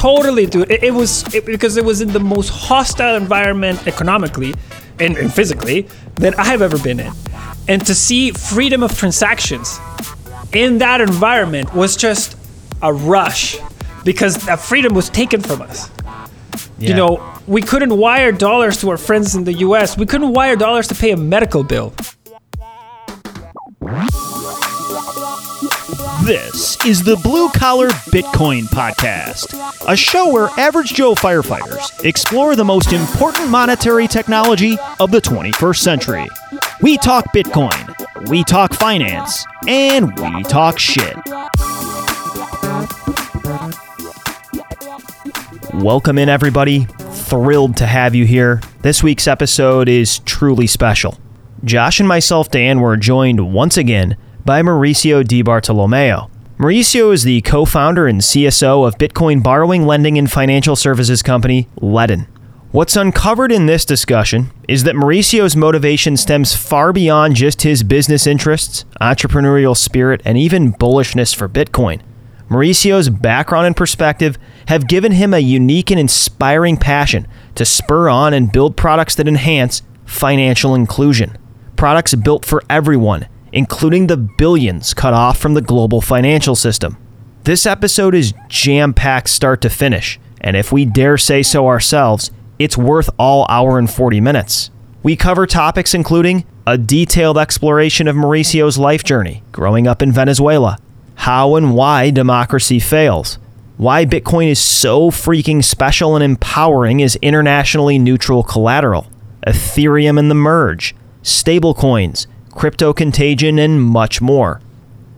Totally, dude. It, it was it, because it was in the most hostile environment economically and, and physically that I have ever been in. And to see freedom of transactions in that environment was just a rush because that freedom was taken from us. You know, we couldn't wire dollars to our friends in the US. We couldn't wire dollars to pay a medical bill. This is the Blue Collar Bitcoin Podcast, a show where average Joe firefighters explore the most important monetary technology of the 21st century. We talk Bitcoin, we talk finance, and we talk shit. Welcome in, everybody. Thrilled to have you here. This week's episode is truly special. Josh and myself, Dan, were joined once again by Mauricio Di Bartolomeo. Mauricio is the co founder and CSO of Bitcoin borrowing, lending, and financial services company, Ledn. What's uncovered in this discussion is that Mauricio's motivation stems far beyond just his business interests, entrepreneurial spirit, and even bullishness for Bitcoin. Mauricio's background and perspective have given him a unique and inspiring passion to spur on and build products that enhance financial inclusion. Products built for everyone, including the billions cut off from the global financial system. This episode is jam packed start to finish, and if we dare say so ourselves, it's worth all hour and 40 minutes. We cover topics including a detailed exploration of Mauricio's life journey, growing up in Venezuela, how and why democracy fails, why Bitcoin is so freaking special and empowering as internationally neutral collateral, Ethereum and the merge, stablecoins, crypto contagion, and much more.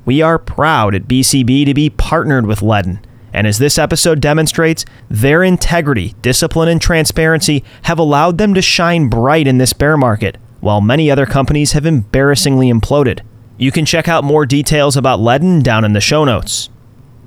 We are proud at BCB to be partnered with Ledn, and as this episode demonstrates, their integrity, discipline, and transparency have allowed them to shine bright in this bear market, while many other companies have embarrassingly imploded. You can check out more details about Ledn down in the show notes.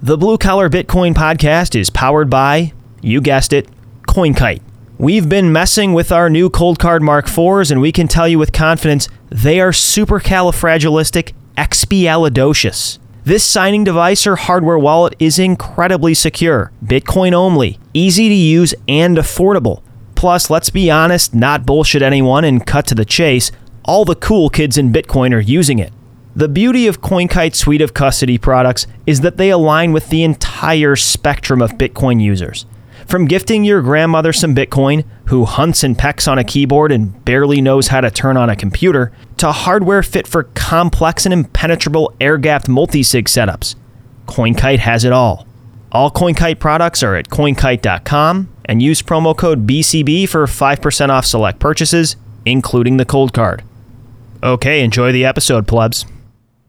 The Blue Collar Bitcoin podcast is powered by, you guessed it, CoinKite. We've been messing with our new Coldcard Mark IVs, and we can tell you with confidence they are supercalifragilistic expialidocious. This signing device or hardware wallet is incredibly secure, Bitcoin only, easy to use, and affordable. Plus, let's be honest, not bullshit anyone and cut to the chase, all the cool kids in Bitcoin are using it. The beauty of CoinKite's suite of custody products is that they align with the entire spectrum of Bitcoin users. From gifting your grandmother some Bitcoin, who hunts and pecks on a keyboard and barely knows how to turn on a computer, to hardware fit for complex and impenetrable air gapped multi-sig setups. CoinKite has it all. All CoinKite products are at coinkite.com and use promo code BCB for 5% off select purchases, including the Coldcard. Okay, enjoy the episode, plebs.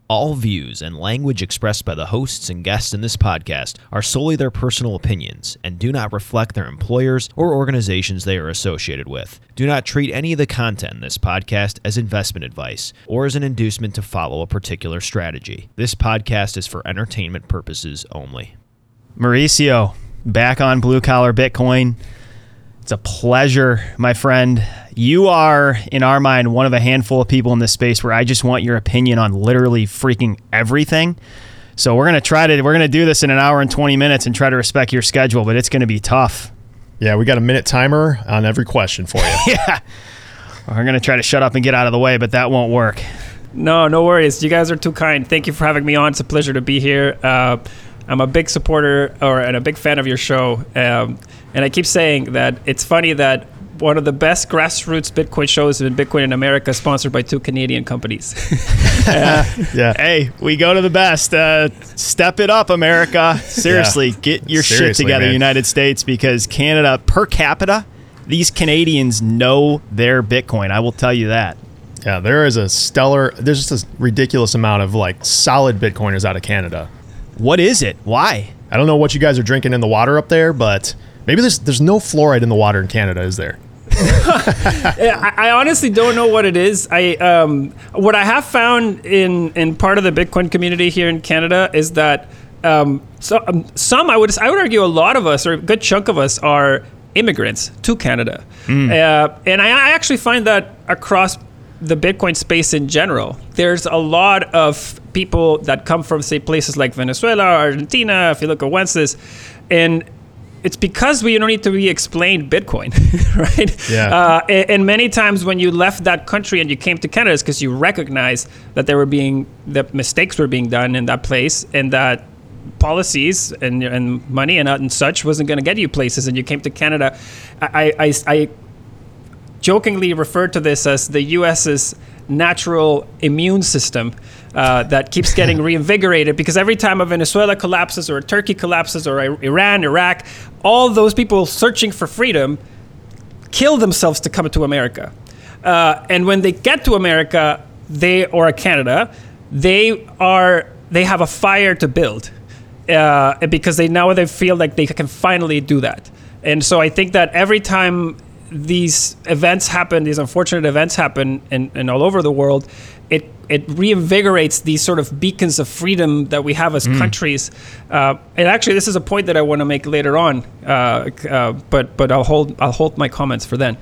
All views and language expressed by the hosts and guests in this podcast are solely their personal opinions and do not reflect their employers or organizations they are associated with. Do not treat any of the content in this podcast as investment advice or as an inducement to follow a particular strategy. This podcast is for entertainment purposes only. Mauricio, back on Blue Collar Bitcoin. It's a pleasure, my friend. You are, in our mind, one of a handful of people in this space where I just want your opinion on literally freaking everything. So we're gonna try to we're gonna do this in an hour and twenty minutes and try to respect your schedule, but it's gonna be tough. Yeah, we got a minute timer on every question for you. yeah. We're gonna try to shut up and get out of the way, but that won't work. No, no worries. You guys are too kind. Thank you for having me on. It's a pleasure to be here. Uh, I'm a big supporter or and a big fan of your show. Um, and I keep saying that it's funny that one of the best grassroots Bitcoin shows in Bitcoin in America is sponsored by two Canadian companies. yeah. Hey, we go to the best. Uh, step it up, America. Seriously, get your shit together, man. United States, because Canada, per capita, these Canadians know their Bitcoin. I will tell you that. Yeah, there is a stellar there's just a ridiculous amount of like solid Bitcoiners out of Canada. What is it? Why? I don't know what you guys are drinking in the water up there, but maybe there's there's no fluoride in the water in Canada, is there? I, I honestly don't know what it is. I um, what I have found in in part of the Bitcoin community here in Canada is that um, so, um, some I would I would argue a lot of us or a good chunk of us are immigrants to Canada, uh, and I, I actually find that across the Bitcoin space in general. There's a lot of people that come from say places like Venezuela, Argentina. If you look at Wences, and it's because we don't need to re-explain Bitcoin, right? Yeah. Uh, and, and many times when you left that country and you came to Canada, it's because you recognize that there were being that mistakes were being done in that place, and that policies and, and money and, uh, and such wasn't going to get you places, and you came to Canada. I, I, I jokingly refer to this as the U.S.'s natural immune system uh, that keeps getting reinvigorated because every time a Venezuela collapses or a Turkey collapses or Iran, Iraq, all those people searching for freedom kill themselves to come to America. Uh, and when they get to America, they or Canada, they are they have a fire to build uh, because they now they feel like they can finally do that. And so I think that every time these events happen, these unfortunate events happen, and all over the world, it it reinvigorates these sort of beacons of freedom that we have as mm. countries. Uh, and actually, this is a point that I want to make later on, uh, uh, but but I'll hold I'll hold my comments for then.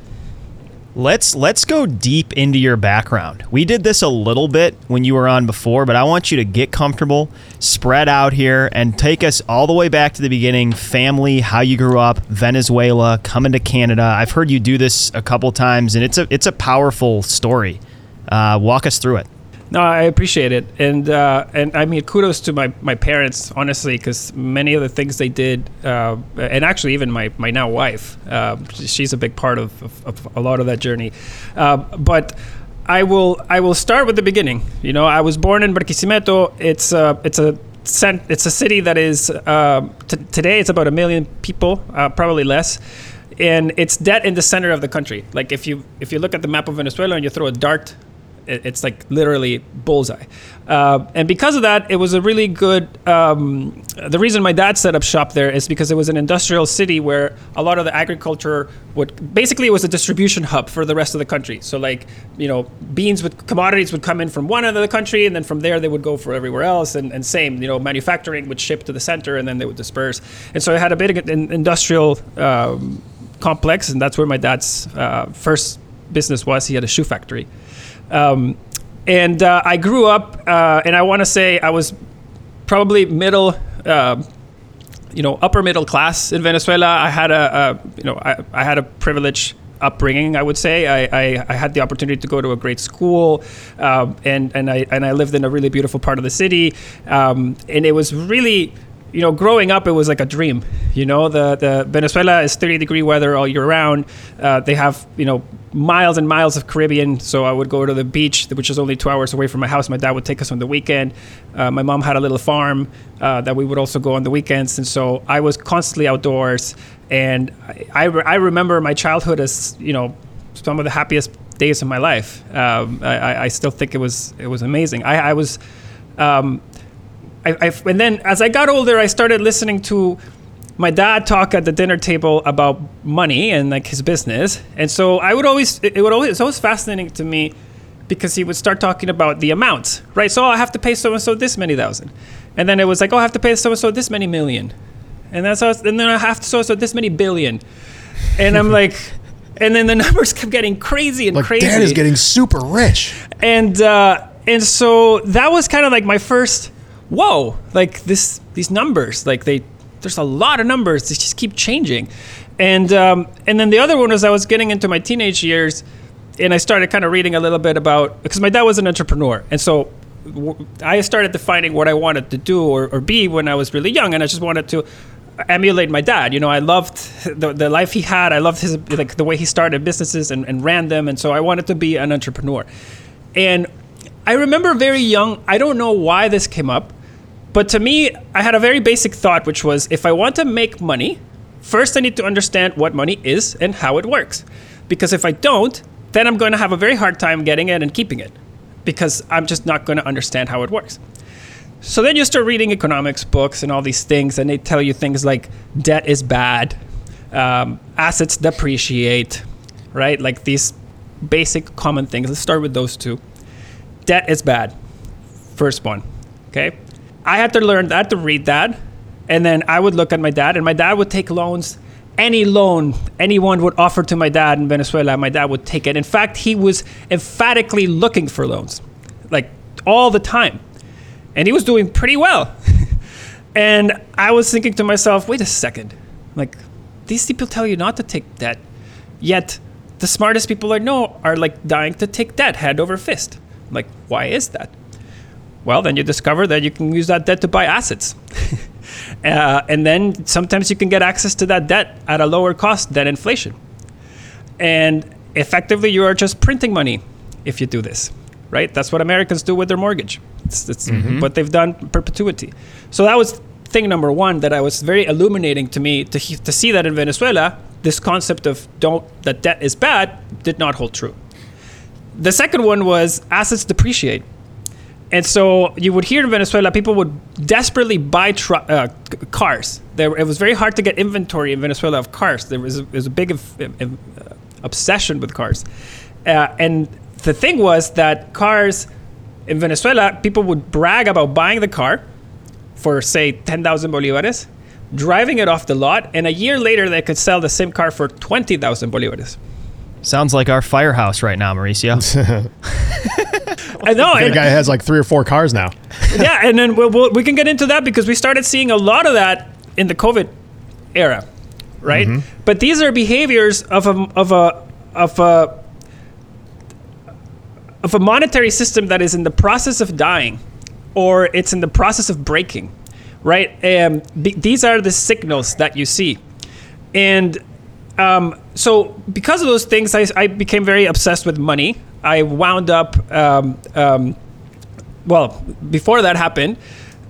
Let's let's go deep into your background. We did this a little bit when you were on before, but I want you to get comfortable, spread out here, and take us all the way back to the beginning. Family, how you grew up, Venezuela, coming to Canada. I've heard you do this a couple times, and it's a it's a powerful story. Uh, walk us through it. No, I appreciate it, and uh, and I mean kudos to my, my parents honestly because many of the things they did, uh, and actually even my, my now wife, uh, she's a big part of, of, of, a lot of that journey. Uh, but I will I will start with the beginning. You know, I was born in Barquisimeto. It's a it's a it's a city that is uh, t- today it's about a million people, uh, probably less and it's dead in the center of the country. Like if you if you look at the map of Venezuela and you throw a dart it's like literally bullseye. Uh, and because of that, it was a really good. Um, the reason my dad set up shop there is because it was an industrial city where a lot of the agriculture would basically it was a distribution hub for the rest of the country. So like you know beans with commodities would come in from one end of the country, and then from there they would go for everywhere else. And, and same, you know, manufacturing would ship to the center, and then they would disperse. And so I had a big industrial um, complex, and that's where my dad's uh, first business was. He had a shoe factory. Um, and uh, I grew up, uh, and I want to say I was probably middle, uh, you know, upper middle class in Venezuela. I had a, a you know, I, I, had a privileged upbringing. I would say I, I, I, had the opportunity to go to a great school, um, and and I and I lived in a really beautiful part of the city, um, and it was really you know, growing up, it was like a dream. You know, the, the Venezuela is 30 degree weather all year round. Uh, they have, you know, miles and miles of Caribbean. So I would go to the beach, which is only two hours away from my house. My dad would take us on the weekend. Uh, my mom had a little farm uh, that we would also go on the weekends. And so I was constantly outdoors. And I, I, I remember my childhood as, you know, some of the happiest days of my life. Um, I, I, still think it was it was amazing. I, I was um, I, I, and then as I got older, I started listening to my dad talk at the dinner table about money and like his business. And so I would always, it would always, it's always fascinating to me because he would start talking about the amounts, right? So oh, I have to pay so and so this many thousand. And then it was like, oh, I have to pay so and so this many million. And that's how, and then I have to so and so this many billion. And I'm like, and then the numbers kept getting crazy and like crazy. Dad is getting super rich. And, uh, and so that was kind of like my first whoa, like this these numbers, like they there's a lot of numbers. They just keep changing. And um, and then the other one was I was getting into my teenage years, and I started kind of reading a little bit about because my dad was an entrepreneur, and so I started defining what I wanted to do or, or be when I was really young, and I just wanted to emulate my dad. You know, I loved the, the life he had. I loved his like the way he started businesses and, and ran them, and so I wanted to be an entrepreneur. And I remember very young, I don't know why this came up, but to me, I had a very basic thought, which was if I want to make money, first I need to understand what money is and how it works. Because if I don't, then I'm going to have a very hard time getting it and keeping it because I'm just not going to understand how it works. So then you start reading economics books and all these things, and they tell you things like debt is bad, um, assets depreciate, right? Like these basic common things. Let's start with those two debt is bad. First one. Okay. I had to learn that to read that. And then I would look at my dad, and my dad would take loans. Any loan anyone would offer to my dad in Venezuela, my dad would take it. In fact, he was emphatically looking for loans, like all the time. And he was doing pretty well. and I was thinking to myself, wait a second. Like, these people tell you not to take debt, yet the smartest people I know are like dying to take debt hand over fist. Like, why is that? Well, then you discover that you can use that debt to buy assets. uh, and then sometimes you can get access to that debt at a lower cost than inflation. And effectively, you are just printing money if you do this, right? That's what Americans do with their mortgage. It's, it's what they've done perpetuity. So that was thing number one that I was very illuminating to me to, to see that in Venezuela, this concept of don't that debt is bad did not hold true. The second one was assets depreciate. And so you would hear in Venezuela, people would desperately buy tru- uh, c- cars. There, it was very hard to get inventory in Venezuela of cars. There was a, there was a big of- of- uh, obsession with cars. Uh, and the thing was that cars in Venezuela, people would brag about buying the car for, say, 10,000 bolivares, driving it off the lot, and a year later they could sell the same car for 20,000 bolivares. Sounds like our firehouse right now, Mauricio. I know. The guy has like three or four cars now. yeah, and then we'll, we'll, we can get into that because we started seeing a lot of that in the COVID era, right? But these are behaviors of a of a of a of a monetary system that is in the process of dying, or it's in the process of breaking, right? Um, be, these are the signals that you see, and um, so because of those things, I, I became very obsessed with money. I wound up. Um, um, well, before that happened,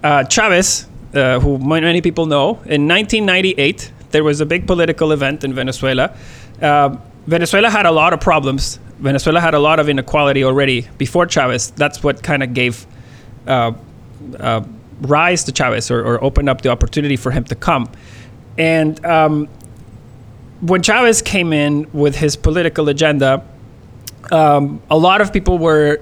uh, Chavez, uh, who many people know, in 1998, there was a big political event in Venezuela. Uh, Venezuela had a lot of problems. Venezuela had a lot of inequality already before Chavez. That's what kind of gave uh, uh, rise to Chavez or, or opened up the opportunity for him to come. And um, when Chavez came in with his political agenda, um, a lot of people were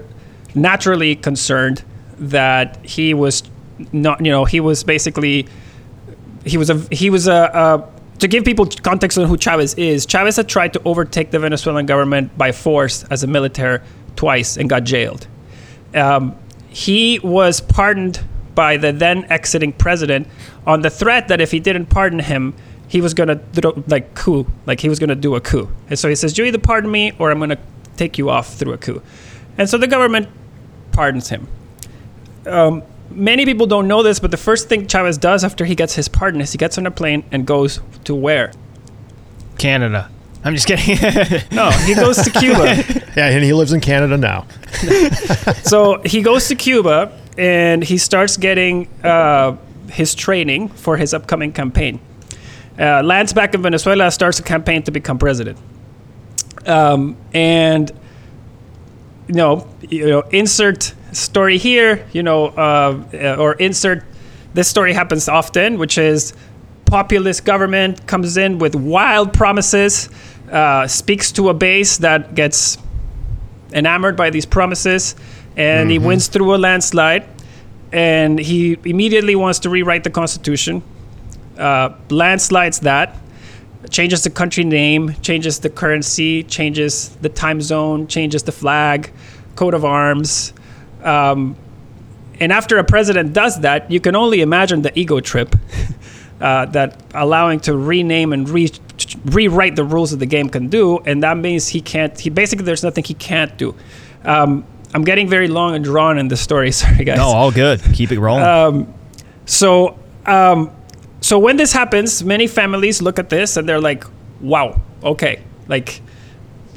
naturally concerned that he was not, you know, he was basically he was a he was a, a to give people context on who Chavez is. Chavez had tried to overtake the Venezuelan government by force as a military twice and got jailed. Um, he was pardoned by the then exiting president on the threat that if he didn't pardon him, he was gonna do, like coup, like he was gonna do a coup. And so he says, "You either pardon me, or I'm gonna take you off through a coup." And so the government pardons him. Um, many people don't know this, but the first thing Chavez does after he gets his pardon is he gets on a plane and goes to where? Canada. I'm just kidding. No, he goes to Cuba. Yeah, and he lives in Canada now. so he goes to Cuba and he starts getting uh, his training for his upcoming campaign. Uh, lands back in Venezuela, starts a campaign to become president. Um, and you know, you know, insert story here, you know, uh, or insert this story happens often, which is populist government comes in with wild promises, uh, speaks to a base that gets enamored by these promises, and he wins through a landslide. And he immediately wants to rewrite the constitution, uh, landslides that, changes the country name, changes the currency, changes the time zone, changes the flag, coat of arms. Um, and after a president does that, you can only imagine the ego trip uh, that allowing to rename and re- rewrite the rules of the game can do. And that means he can't, he basically, there's nothing he can't do. Um, I'm getting very long and drawn in the story. Sorry, guys. no, all good. Keep it rolling. So, um, so when this happens, many families look at this and they're like, "Wow, okay, like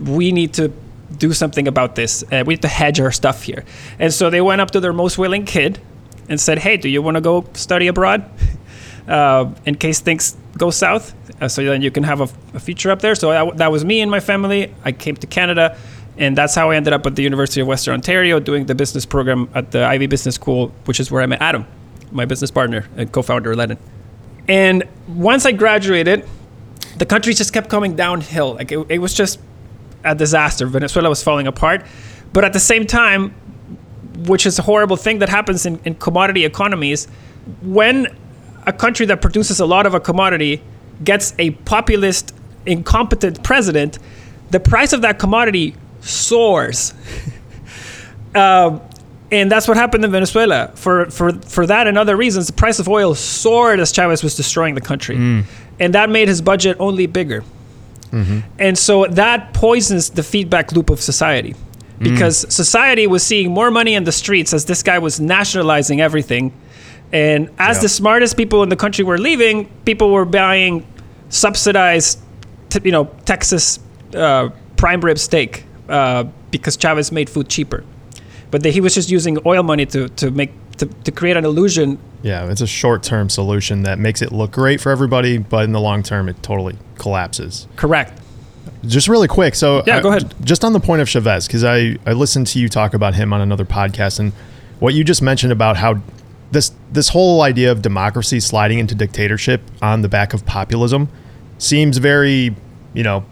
we need to do something about this. Uh, we need to hedge our stuff here." And so they went up to their most willing kid and said, "Hey, do you want to go study abroad uh, in case things go south? Uh, so then you can have a, a future up there." So that, that was me and my family. I came to Canada. And that's how I ended up at the University of Western Ontario doing the business program at the Ivey Business School, which is where I met Adam, my business partner and co-founder of Ledn. And once I graduated, the country just kept coming downhill. Like it, it was just a disaster. Venezuela was falling apart. But at the same time, which is a horrible thing that happens in, in commodity economies, when a country that produces a lot of a commodity gets a populist, incompetent president, the price of that commodity soars. Um, And that's what happened in Venezuela. For, for, for that and other reasons, the price of oil soared as Chavez was destroying the country. And that made his budget only bigger. And so that poisons the feedback loop of society because society was seeing more money in the streets as this guy was nationalizing everything. And as Yeah. the smartest people in the country were leaving, people were buying subsidized, t- you know, Texas uh, prime rib steak uh, because Chavez made food cheaper. But the, he was just using oil money to, to make to, to create an illusion. Yeah, it's a short-term solution that makes it look great for everybody, but in the long term, it totally collapses. Correct. Just really quick, so Yeah, I- go ahead. Just on the point of Chavez, because I I listened to you talk about him on another podcast, and what you just mentioned about how this this whole idea of democracy sliding into dictatorship on the back of populism seems very you know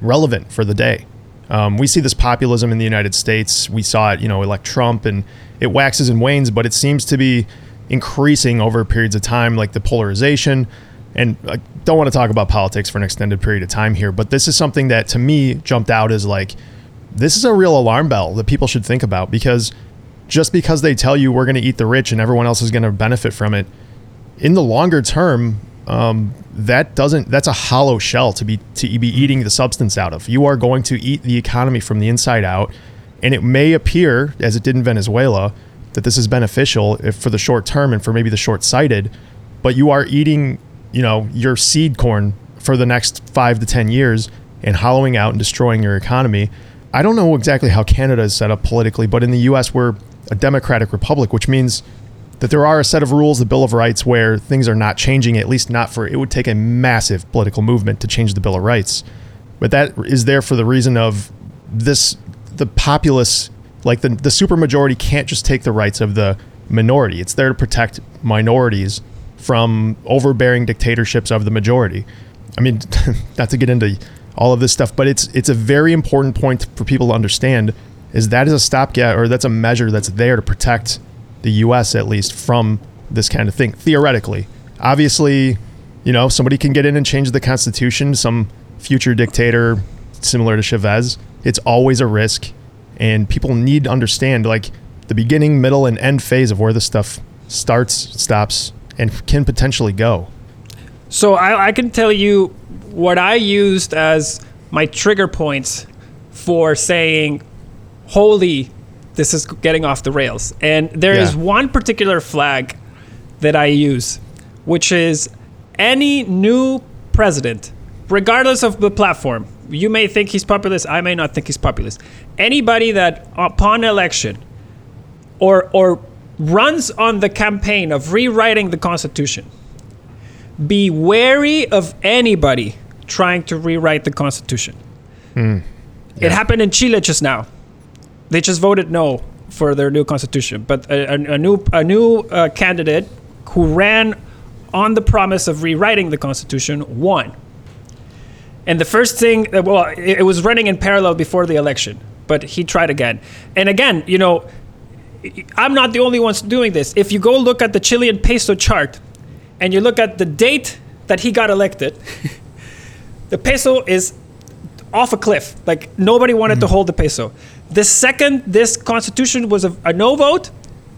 relevant for the day. Um, we see this populism in the United States. We saw it, you know, elect Trump, and it waxes and wanes, but it seems to be increasing over periods of time, like the polarization. And I don't want to talk about politics for an extended period of time here, but this is something that to me jumped out as like, this is a real alarm bell that people should think about because just because they tell you we're going to eat the rich and everyone else is going to benefit from it, in the longer term, um, that doesn't that's a hollow shell to be to be eating the substance out of. You are going to eat the economy from the inside out, and it may appear, as it did in Venezuela, that this is beneficial if for the short term and for maybe the short sighted, but you are eating, you know, your seed corn for the next five to ten years and hollowing out and destroying your economy. I don't know exactly how Canada is set up politically, but in the U.S. we're a democratic republic, which means that there are a set of rules, the Bill of Rights, where things are not changing, at least not for, it would take a massive political movement to change the Bill of Rights. But that is there for the reason of this, the populace, like the, the supermajority can't just take the rights of the minority. It's there to protect minorities from overbearing dictatorships of the majority. I mean, not to get into all of this stuff, but it's it's a very important point for people to understand is that is a stopgap or that's a measure that's there to protect the US at least from this kind of thing theoretically. Obviously, you know, somebody can get in and change the constitution, some future dictator similar to Chavez. It's always a risk and people need to understand like the beginning, middle and end phase of where this stuff starts, stops and can potentially go. So I, I can tell you what I used as my trigger points for saying, "Holy, this is getting off the rails." And there is Yeah. one particular flag that I use, which is any new president, regardless of the platform. You may think he's populist. I may not think he's populist. Anybody that upon election or or runs on the campaign of rewriting the Constitution be wary of anybody trying to rewrite the Constitution. Hmm. It happened in Chile just now. They just voted no for their new constitution, but a, a, a new a new uh, candidate who ran on the promise of rewriting the constitution won. And the first thing, uh, well, it, it was running in parallel before the election, but he tried again. And again, you know, I'm not the only ones doing this. If you go look at the Chilean peso chart and you look at the date that he got elected, the peso is off a cliff. Like nobody wanted to hold the peso. The second this constitution was a, a no vote,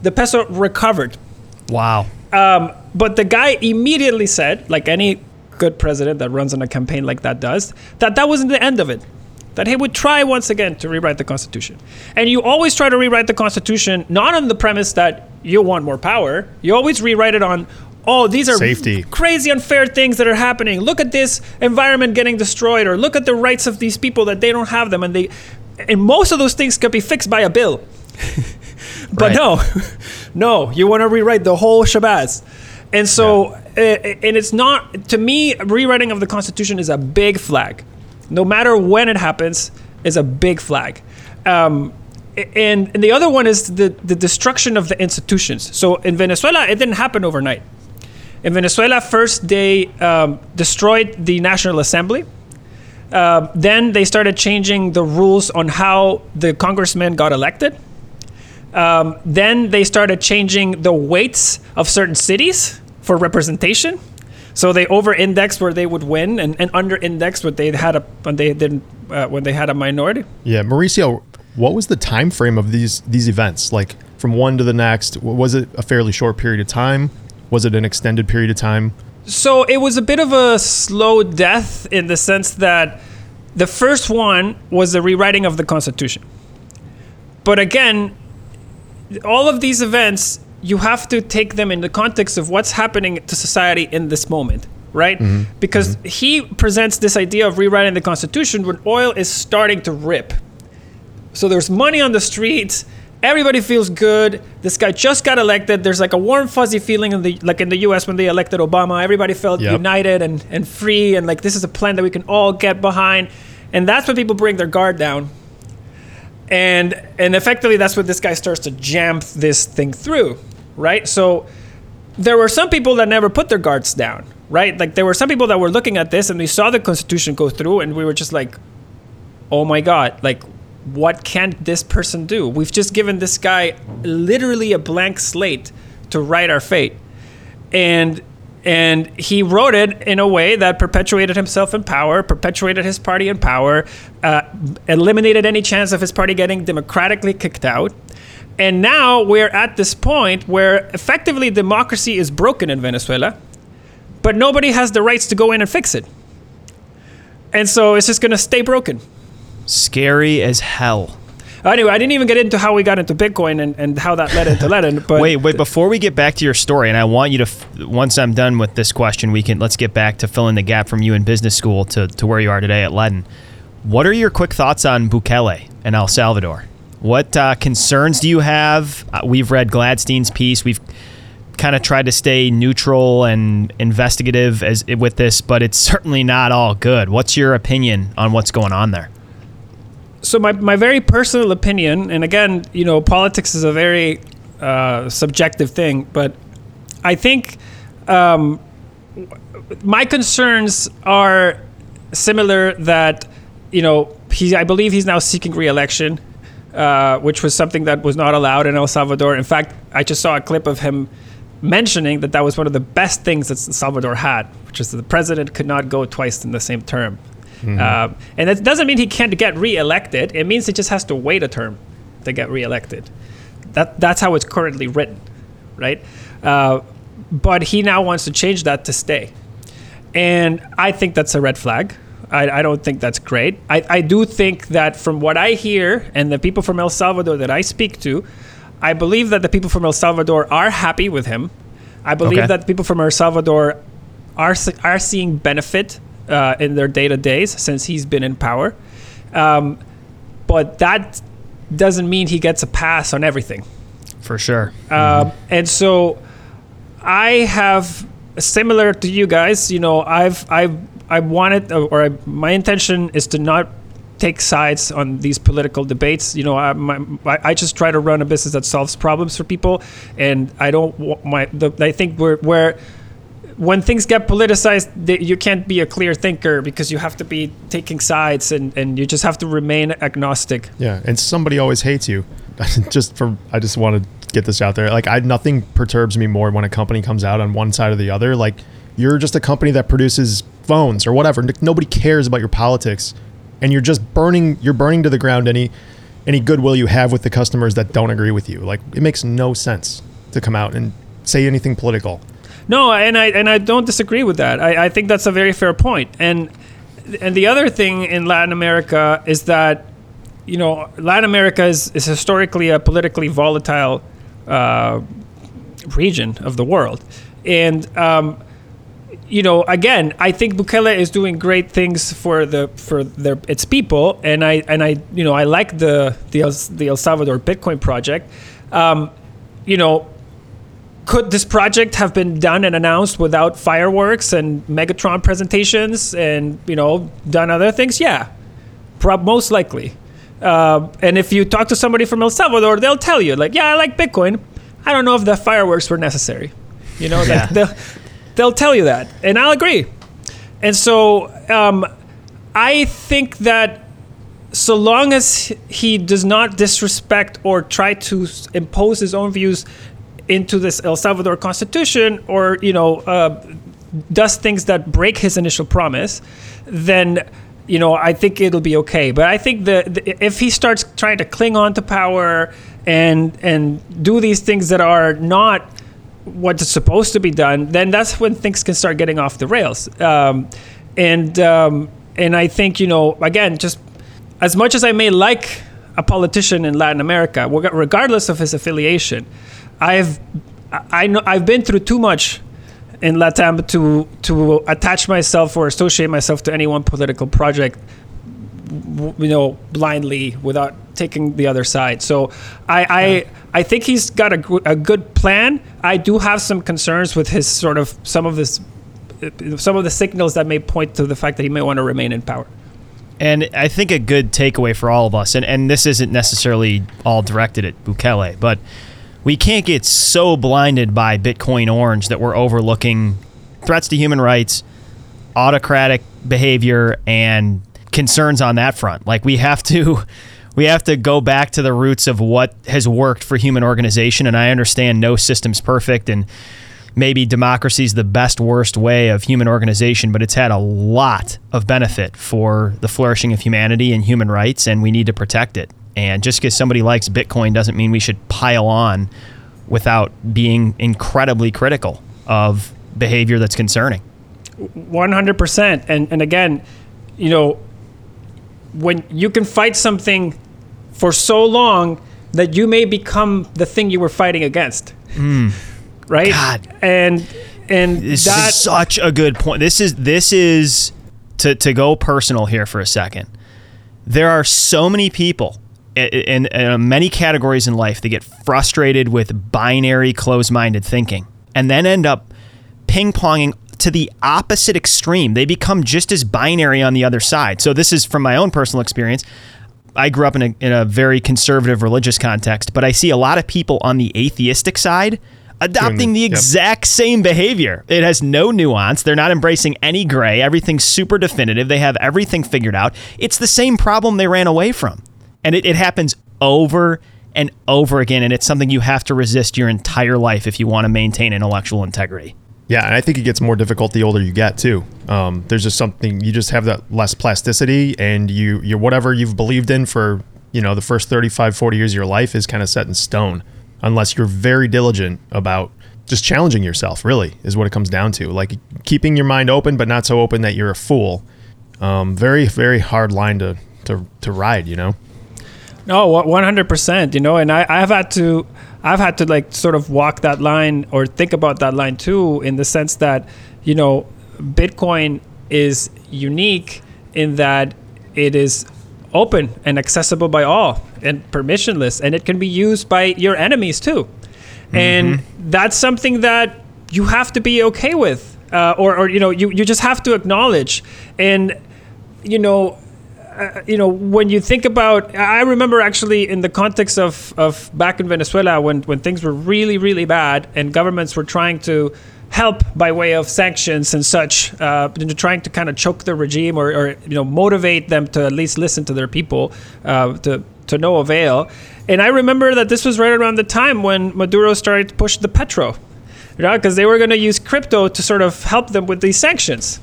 the peso recovered. Wow. Um, but the guy immediately said, like any good president that runs on a campaign like that does, that that wasn't the end of it. That he would try once again to rewrite the Constitution. And you always try to rewrite the Constitution not on the premise that you want more power. You always rewrite it on, oh, these are Safety. crazy unfair things that are happening. Look at this environment getting destroyed, or look at the rights of these people that they don't have them, and they, and most of those things could be fixed by a bill. but Right. no, no, you want to rewrite the whole shabazz. And so, uh, and it's not, to me, rewriting of the Constitution is a big flag. No matter when it happens, is a big flag. Um, and, and the other one is the, the destruction of the institutions. So in Venezuela, it didn't happen overnight. In Venezuela, first they um, destroyed the National Assembly. Um, then they started changing the rules on how the congressmen got elected. Um, then they started changing the weights of certain cities for representation. So they over-indexed where they would win, and, and under-indexed when they had a when they didn't uh, when they had a minority. Yeah, Mauricio, what was the time frame of these these events? Like from one to the next? Was it a fairly short period of time? Was it an extended period of time? So it was a bit of a slow death in the sense that the first one was the rewriting of the Constitution. But again, all of these events, you have to take them in the context of what's happening to society in this moment, right? Mm-hmm. Because mm-hmm. he presents this idea of rewriting the Constitution when oil is starting to rip. So there's money on the streets. Everybody feels good. This guy just got elected. There's like a warm, fuzzy feeling in the like in the U.S. when they elected Obama. Everybody felt Yep. united and and free, and like this is a plan that we can all get behind. And that's when people bring their guard down. And and effectively, that's when this guy starts to jam this thing through, right? So there were some people that never put their guards down, right? Like there were some people that were looking at this and we saw the Constitution go through, and we were just like, oh my god like what can this person do? We've just given this guy literally a blank slate to write our fate. And and he wrote it in a way that perpetuated himself in power perpetuated his party in power uh, eliminated any chance of his party getting democratically kicked out. And now we're at this point where effectively democracy is broken in venezuela but nobody has the rights to go in and fix it. And so it's just going to stay broken Scary as hell. Anyway, I didn't even get into how we got into Bitcoin and, and how that led into Ledn. But wait, wait. Before we get back to your story, and I want you to, f- once I'm done with this question, we can let's get back to filling the gap from you in business school to, to where you are today at Ledn. What are your quick thoughts on Bukele and El Salvador? What uh, concerns do you have? Uh, we've read Gladstein's piece. We've kind of tried to stay neutral and investigative as with this, but it's certainly not all good. What's your opinion on what's going on there? So my, my very personal opinion, and again, you know, politics is a very uh, subjective thing, but I think um, my concerns are similar that, you know, he, I believe he's now seeking reelection, uh, which was something that was not allowed in El Salvador. In fact, I just saw a clip of him mentioning that that was one of the best things that Salvador had, which is that the president could not go twice in the same term. Uh, and that doesn't mean he can't get reelected. It means he just has to wait a term to get reelected. That that's how it's currently written, right? Uh, but he now wants to change that to stay, and I think that's a red flag. I, I don't think that's great. I, I do think that from what I hear and the people from El Salvador that I speak to, I believe that the people from El Salvador are happy with him. I believe Okay. that people from El Salvador are are seeing benefit uh, in their day to days since he's been in power. Um, but that doesn't mean he gets a pass on everything. For sure. Um, and so I have similar to you guys. You know, I've I've I wanted or I, my intention is to not take sides on these political debates. You know, I, my, I I just try to run a business that solves problems for people, and I don't want my. The, I think we're where when things get politicized, th- you can't be a clear thinker because you have to be taking sides, and and you just have to remain agnostic. Yeah, and somebody always hates you. just for I just want to get this out there. Like I nothing perturbs me more when a company comes out on one side or the other. Like you're just a company that produces phones or whatever. Nobody cares about your politics, and you're just burning. You're burning to the ground any any goodwill you have with the customers that don't agree with you. Like it makes no sense to come out and say anything political. No, and I and I don't disagree with that. I, I think that's a very fair point. And and the other thing in Latin America is that you know Latin America is, is historically a politically volatile uh, region of the world, and um, you know again I think Bukele is doing great things for the for their its people, and I and I you know I like the the El, the El Salvador Bitcoin project. Um, you know, could this project have been done and announced without fireworks and Megatron presentations and you know done other things? Yeah, prob- most likely. Uh, and if you talk to somebody from El Salvador, they'll tell you like, yeah, I like Bitcoin. I don't know if the fireworks were necessary. You know, Yeah. that they'll, they'll tell you that, and I'll agree. And so um, I think that so long as he does not disrespect or try to impose his own views into this El Salvador constitution or you know uh, does things that break his initial promise, then you know I think it'll be okay. But I think the, the if he starts trying to cling on to power and and do these things that are not what's supposed to be done, then that's when things can start getting off the rails. Um, and um, and I think you know again, just as much as I may like a politician in Latin America, regardless of his affiliation, I've I know I've been through too much in Latam to to attach myself or associate myself to any one political project you know blindly without taking the other side. So i i i think he's got a, a good plan. I do have some concerns with his sort of some of this some of the signals that may point to the fact that he may want to remain in power. And I think a good takeaway for all of us, and, and this isn't necessarily all directed at Bukele, but we can't get so blinded by Bitcoin Orange that we're overlooking threats to human rights, autocratic behavior, and concerns on that front. Like we have to we have to go back to the roots of what has worked for human organization and I understand no system's perfect and maybe democracy is the best worst way of human organization but it's had a lot of benefit for the flourishing of humanity and human rights and we need to protect it. And just because somebody likes Bitcoin doesn't mean we should pile on without being incredibly critical of behavior that's concerning. 100% and and again, you know, when you can fight something for so long that you may become the thing you were fighting against. Mm. Right? God. And and this that is such a good point. This is this is to to go personal here for a second. There are so many people in, in many categories in life they get frustrated with binary closed-minded thinking and then end up ping-ponging to the opposite extreme. They become just as binary on the other side. So this is from my own personal experience. I grew up in a, in a very conservative religious context, but I see a lot of people on the atheistic side adopting the, the exact yep. same behavior. It has no nuance. They're not embracing any gray. Everything's super definitive. They have everything figured out. It's the same problem they ran away from. And it, it happens over and over again. And it's something you have to resist your entire life if you want to maintain intellectual integrity. Yeah, and I think it gets more difficult the older you get too. Um, there's just something you just have that less plasticity, and you you whatever you've believed in for you know the first 35, 40 years of your life is kind of set in stone, unless you're very diligent about just challenging yourself. Really, is what it comes down to. Like keeping your mind open, but not so open that you're a fool. Um, very very hard line to to to ride. You know. No, one hundred percent. You know, and I I've had to I've had to like sort of walk that line or think about that line too, in the sense that you know, Bitcoin is unique in that it is open and accessible by all and permissionless, and it can be used by your enemies too. Mm-hmm. And that's something that you have to be okay with, uh, or, or you know, you, you just have to acknowledge. And you know, uh, you know, when you think about, I remember actually in the context of, of back in Venezuela when, when things were really, really bad and governments were trying to help by way of sanctions and such, uh, trying to kind of choke the regime or, or, you know, motivate them to at least listen to their people uh, to, to no avail. And I remember that this was right around the time when Maduro started to push the petro, you know, because they were going to use crypto to sort of help them with these sanctions.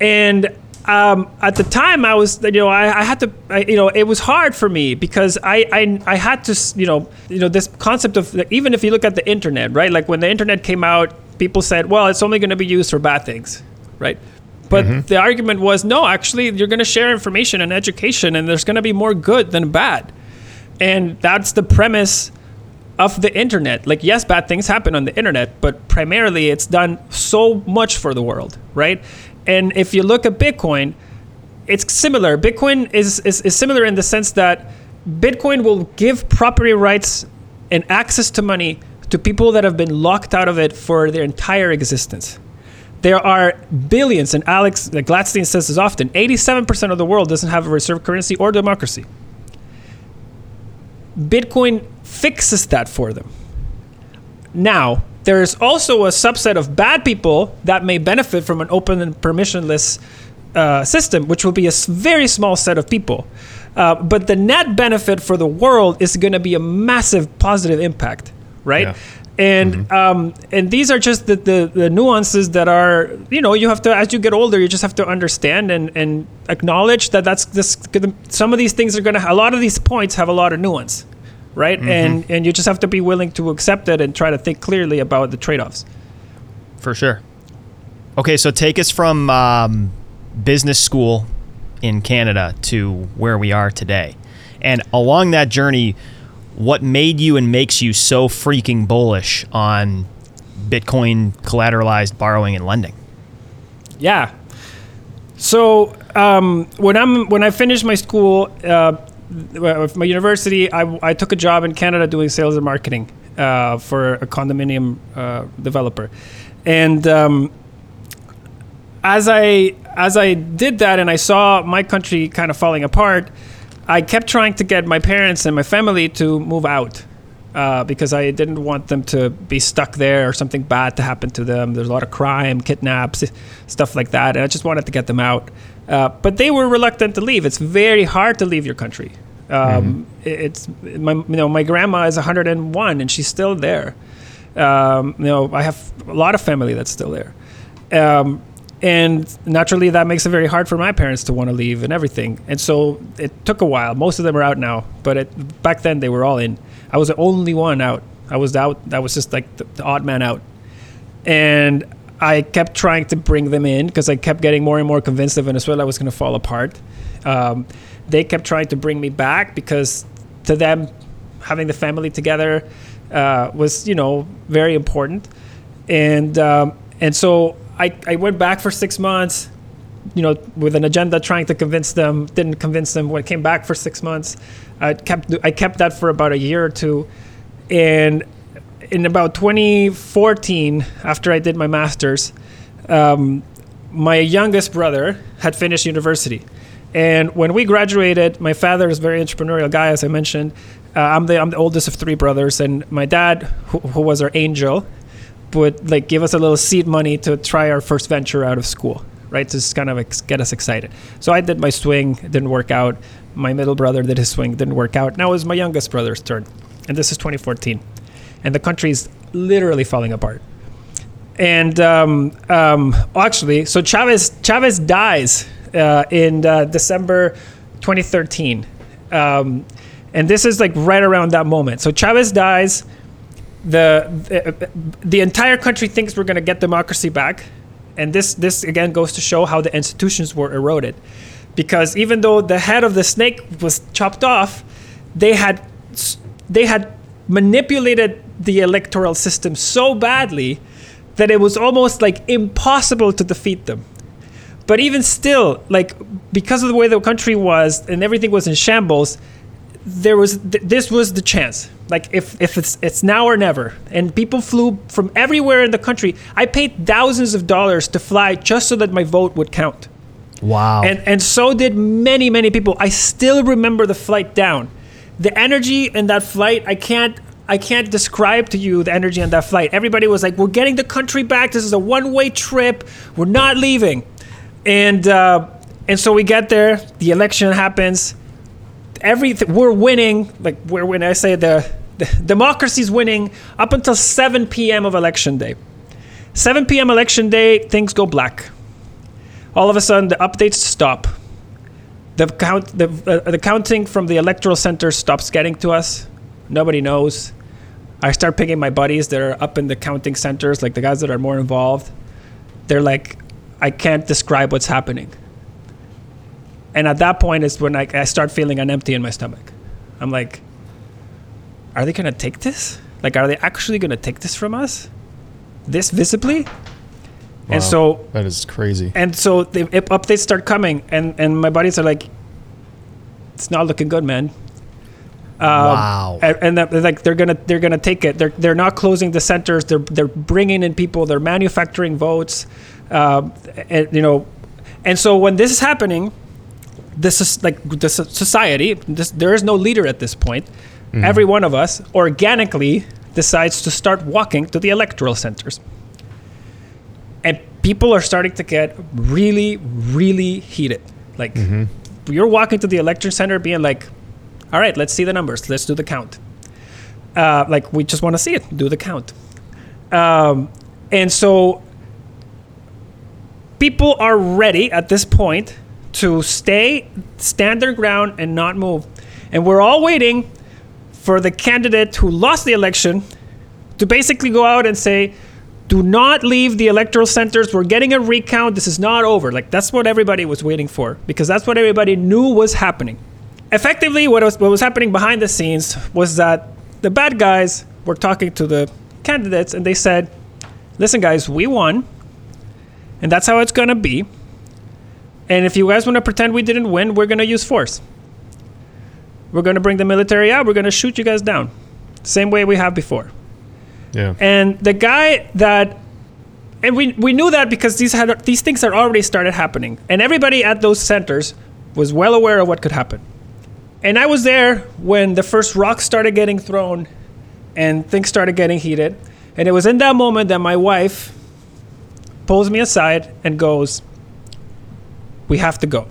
And um, at the time I was, you know, I, I had to, I, you know, it was hard for me because I, I, I had to, you know, you know, this concept of even if you look at the internet, right? Like when the internet came out, people said, well, it's only going to be used for bad things, right? But mm-hmm. the argument was, no, actually, you're going to share information and education, and there's going to be more good than bad. And that's the premise of the internet. Like, yes, bad things happen on the internet, but primarily it's done so much for the world, right? And if you look at Bitcoin, it's similar. Bitcoin is, is, is similar in the sense that Bitcoin will give property rights and access to money to people that have been locked out of it for their entire existence. There are billions, and Alex Gladstein says this often 87% of the world doesn't have a reserve currency or democracy. Bitcoin fixes that for them. Now, there is also a subset of bad people that may benefit from an open and permissionless uh, system, which will be a very small set of people. Uh, but the net benefit for the world is going to be a massive positive impact, right? Yeah. And mm-hmm. um, and these are just the, the, the nuances that are you know you have to as you get older you just have to understand and, and acknowledge that that's this some of these things are gonna a lot of these points have a lot of nuance right? And and you just have to be willing to accept it and try to think clearly about the trade-offs. For sure. Okay, so take us from um, business school in Canada to where we are today. And along that journey, what made you and makes you so freaking bullish on Bitcoin collateralized borrowing and lending? Yeah. So um, when I'm when I finished my school, uh, my university, I, I took a job in Canada doing sales and marketing uh, for a condominium uh, developer, and um, as I as I did that and I saw my country kind of falling apart, I kept trying to get my parents and my family to move out uh, because I didn't want them to be stuck there or something bad to happen to them. There's a lot of crime, kidnaps, stuff like that, and I just wanted to get them out. Uh, but they were reluctant to leave. It's very hard to leave your country. Um, it- It's my you know my grandma is 101 and she's still there. Um, you know I have a lot of family that's still there. Um, and naturally, that makes it very hard for my parents to want to leave and everything. And so it took a while. Most of them are out now, but it, back then they were all in. I was the only one out. I was out. I was just like the, the odd man out. And I kept trying to bring them in because I kept getting more and more convinced that Venezuela was going to fall apart. Um, they kept trying to bring me back because to them, having the family together uh, was, you know, very important. And um, and so I, I went back for six months, you know, with an agenda trying to convince them. Didn't convince them. When I came back for six months, I kept I kept that for about a year or two, and in about 2014, after I did my master's, um, my youngest brother had finished university. And when we graduated, my father is a very entrepreneurial guy, as I mentioned. Uh, I'm the I'm the oldest of three brothers, and my dad, who, who was our angel, would like give us a little seed money to try our first venture out of school, right? To just kind of ex- get us excited. So I did my swing, didn't work out. My middle brother did his swing, didn't work out. Now it was my youngest brother's turn, and this is 2014, and the country's literally falling apart. And um, um, actually, so Chavez Chavez dies uh, in uh, December 2013, um, and this is like right around that moment. So Chavez dies. The the, entire country thinks we're going to get democracy back, and this this again goes to show how the institutions were eroded, because even though the head of the snake was chopped off, they had they had manipulated the electoral system so badly that it was almost like impossible to defeat them. But even still, like because of the way the country was and everything was in shambles, there was th- this was the chance. Like if if it's it's now or never, and people flew from everywhere in the country. I paid thousands of dollars to fly just so that my vote would count. Wow. And and so did many many people. I still remember the flight down. The energy in that flight, I can't I can't describe to you the energy on that flight. Everybody was like, "We're getting the country back. This is a one-way trip. We're not leaving." And uh, and so we get there. The election happens. Everything we're winning. Like we're when I say the, the democracy's winning up until 7 p.m. of election day. 7 p.m. election day, things go black all of a sudden the updates stop. The count, the, uh, the counting from the electoral center stops getting to us. Nobody knows. I start picking my buddies that are up in the counting centers, like the guys that are more involved. They're like, I can't describe what's happening. And at that point is when I, I start feeling an empty in my stomach. I'm like, are they gonna take this? Like, are they actually gonna take this from us? This visibly? Wow. And so that is crazy. and so the updates start coming, and, and my buddies are like, "It's not looking good, man." Um, Wow. And, and that, like they're gonna they're gonna take it. They're they're not closing the centers. They're they're bringing in people. They're manufacturing votes. Um, and you know, and so when this is happening, this is like the society. This, there is no leader at this point. Every one of us organically decides to start walking to the electoral centers and people are starting to get really, really heated. Like you're walking to the election center, being like, "All right, let's see the numbers. Let's do the count." Uh, like we just want to see it. Do the count. Um, and so people are ready at this point to stay, stand their ground, and not move. And we're all waiting for the candidate who lost the election to basically go out and say, do not leave the electoral centers. We're getting a recount. This is not over. Like, that's what everybody was waiting for because that's what everybody knew was happening. Effectively, what was, what was happening behind the scenes was that the bad guys were talking to the candidates and they said, listen, guys, we won, and that's how it's going to be. And if you guys want to pretend we didn't win, we're going to use force. We're going to bring the military out. We're going to shoot you guys down. Same way we have before. Yeah. And the guy that and we we knew that because these had these things had already started happening. And everybody at those centers was well aware of what could happen. And I was there when the first rocks started getting thrown and things started getting heated. And it was in that moment that my wife pulls me aside and goes, We have to go.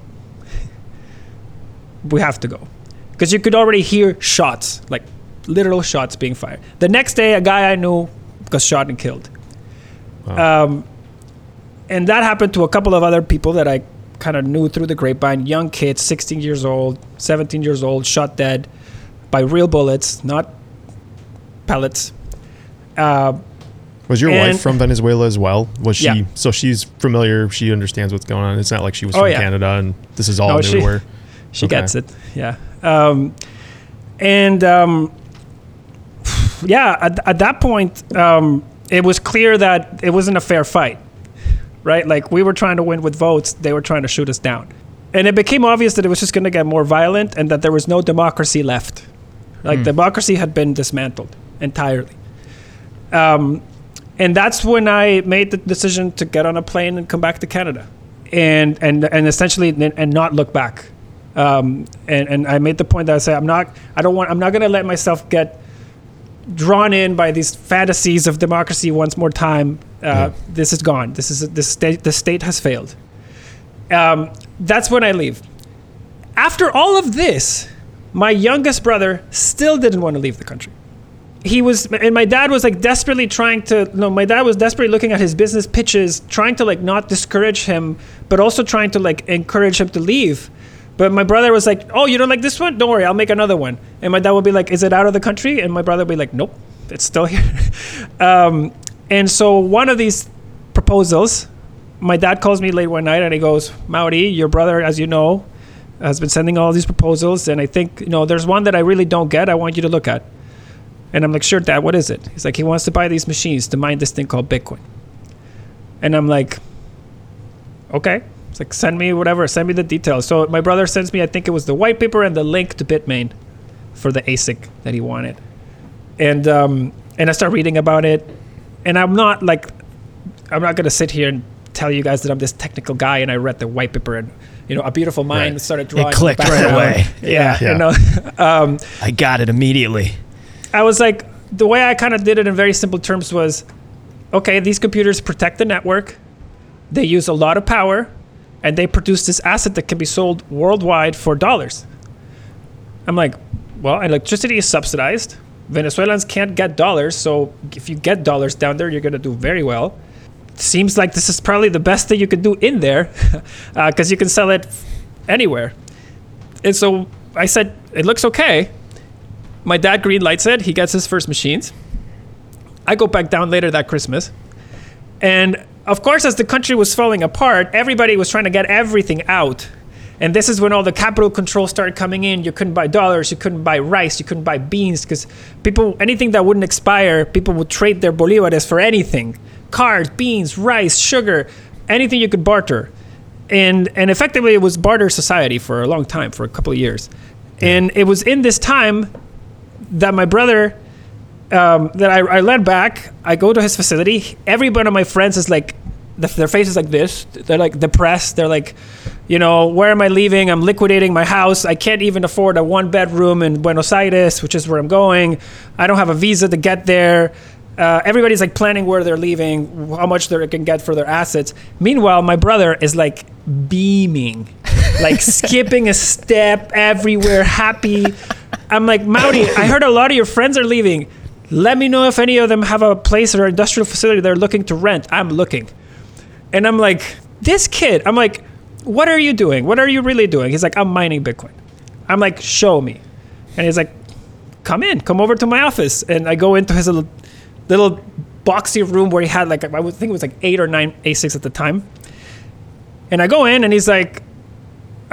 we have to go. Because you could already hear shots, like literal shots being fired. The next day, a guy I knew got shot and killed. Um, and that happened to a couple of other people that I kind of knew through the grapevine. Young kids, 16 years old, 17 years old, shot dead by real bullets, not pellets. Uh, Was your And- wife from Venezuela as well? Was she? Yeah. So she's familiar. She understands what's going on. It's not like she was Oh, from yeah. Canada and this is all No, new she- to her. She Okay. gets it. Yeah. Um, and um, yeah, at, at that point, um, it was clear that it wasn't a fair fight, right? Like we were trying to win with votes, they were trying to shoot us down. And it became obvious that it was just going to get more violent and that there was no democracy left. Like democracy had been dismantled entirely. Um, and that's when I made the decision to get on a plane and come back to Canada, and and and essentially and not look back. Um, and and I made the point that I say I'm not I don't want I'm not going to let myself get drawn in by these fantasies of democracy once more time. Uh, This is gone. This is the state. The state has failed. Um, that's when I leave. After all of this, my youngest brother still didn't want to leave the country he was and my dad was like desperately trying to no my dad was desperately looking at his business pitches trying to like not discourage him but also trying to like encourage him to leave. But my brother was like oh you don't like this one? Don't worry i'll make another one. And my dad would be like is it out of the country? And my brother would be like nope it's still here. Um, and so one of these proposals my dad calls me late one night and he goes Mauri, your brother as you know has been sending all these proposals and i think you know there's one that i really don't get i want you to look at and I'm like, sure, Dad, what is it? He's like, he wants to buy these machines to mine this thing called Bitcoin. And I'm like, okay. It's like, send me whatever, send me the details. So my brother sends me, I think it was the white paper and the link to Bitmain for the ASIC that he wanted. And um, and I start reading about it. And I'm not like, I'm not gonna sit here and tell you guys that I'm this technical guy and I read the white paper and you know a beautiful mind Right. started drawing. in the clicked right away. Yeah, Yeah. you know. um, I got it immediately. I was like, the way I kind of did it in very simple terms was, okay, these computers protect the network, they use a lot of power, and they produce this asset that can be sold worldwide for dollars. I'm like, well, electricity is subsidized. Venezuelans can't get dollars, so if you get dollars down there, you're gonna do very well. Seems like this is probably the best thing you could do in there, uh, because you can sell it anywhere. And so I said, it looks okay my dad green lights it. He gets his first machines. I go back down later that Christmas. And of course, as the country was falling apart, everybody was trying to get everything out. And this is when all the capital controls started coming in. You couldn't buy dollars, you couldn't buy rice, you couldn't buy beans because people, anything that wouldn't expire, people would trade their bolivares for anything cars, beans, rice, sugar, anything you could barter. And, and effectively, it was barter society for a long time, for a couple of years. And it was in this time that my brother um, that I, I led back. I go to his facility. Every one of my friends is like, the, their face is like this. They're like depressed. They're like, you know, where am I leaving? I'm liquidating my house. I can't even afford a one bedroom in Buenos Aires, which is where I'm going. I don't have a visa to get there. Uh, everybody's like planning where they're leaving, how much they can get for their assets. Meanwhile, my brother is like beaming, like skipping a step everywhere, happy. I'm like, Mauri, I heard a lot of your friends are leaving. Let me know if any of them have a place or industrial facility they're looking to rent. I'm looking. And I'm like, this kid, I'm like, what are you doing? What are you really doing? He's like, I'm mining Bitcoin. I'm like, show me. And he's like, come in, come over to my office. And I go into his little, little boxy room where he had like, I think it was like eight or nine ASICs at the time. And I go in and he's like,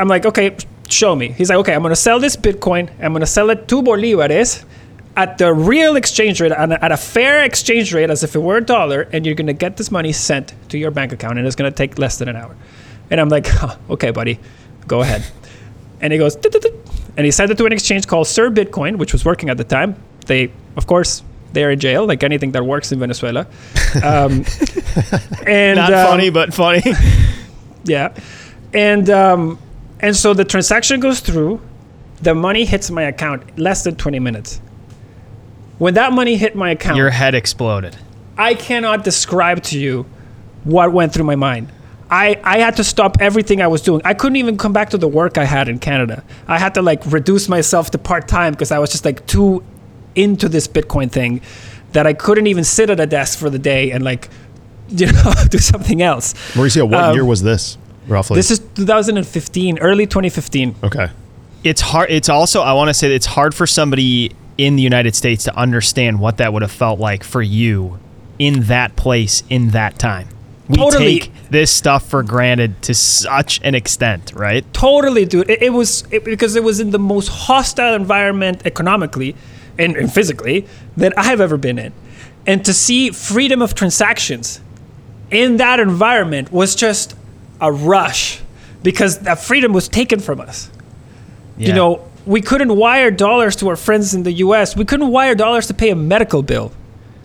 I'm like, okay, show me. He's like, okay, I'm going to sell this Bitcoin. I'm going to sell it two bolivares at the real exchange rate, and at a fair exchange rate, as if it were a dollar, and you're going to get this money sent to your bank account, and it's going to take less than an hour. And I'm like, oh, okay, buddy, go ahead. And he goes, and he sent it to an exchange called SurBitcoin, which was working at the time. They, of course, they're in jail, like anything that works in Venezuela. Um, and not um, funny, but funny. yeah, and um, and so the transaction goes through. The money hits my account less than 20 minutes. When that money hit my account, your head exploded. I cannot describe to you what went through my mind. I, I had to stop everything I was doing. I couldn't even come back to the work I had in Canada. I had to like reduce myself to part time because I was just like too into this Bitcoin thing that I couldn't even sit at a desk for the day and like, you know, do something else. Mauricio, what um, year was this roughly? This is 2015, early 2015. Okay. It's hard. It's also, I want to say it's hard for somebody in the United States to understand what that would have felt like for you in that place in that time we totally. take this stuff for granted to such an extent, right? Totally, dude. It, it was it, because it was in the most hostile environment economically and, and physically that I have ever been in, and to see freedom of transactions in that environment was just a rush because that freedom was taken from us. Yeah. You know, we couldn't wire dollars to our friends in the US. We couldn't wire dollars to pay a medical bill.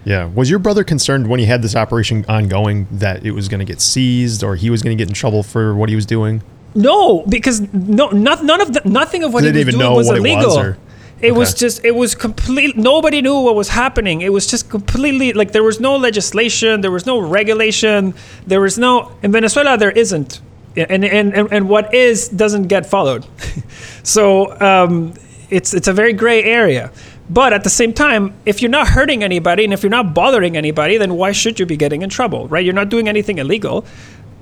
Yeah. Was your brother concerned when he had this operation ongoing that it was going to get seized or he was going to get in trouble for what he was doing? No, because no, not, none of the, nothing of what he was doing was illegal. Was, it okay. was just, it was complete. Nobody knew what was happening. It was just completely like there was no legislation, there was no regulation, there was no. In Venezuela, there isn't, and and and, and what is doesn't get followed. so um, it's it's a very gray area. But at the same time, if you're not hurting anybody and if you're not bothering anybody, then why should you be getting in trouble, right? You're not doing anything illegal.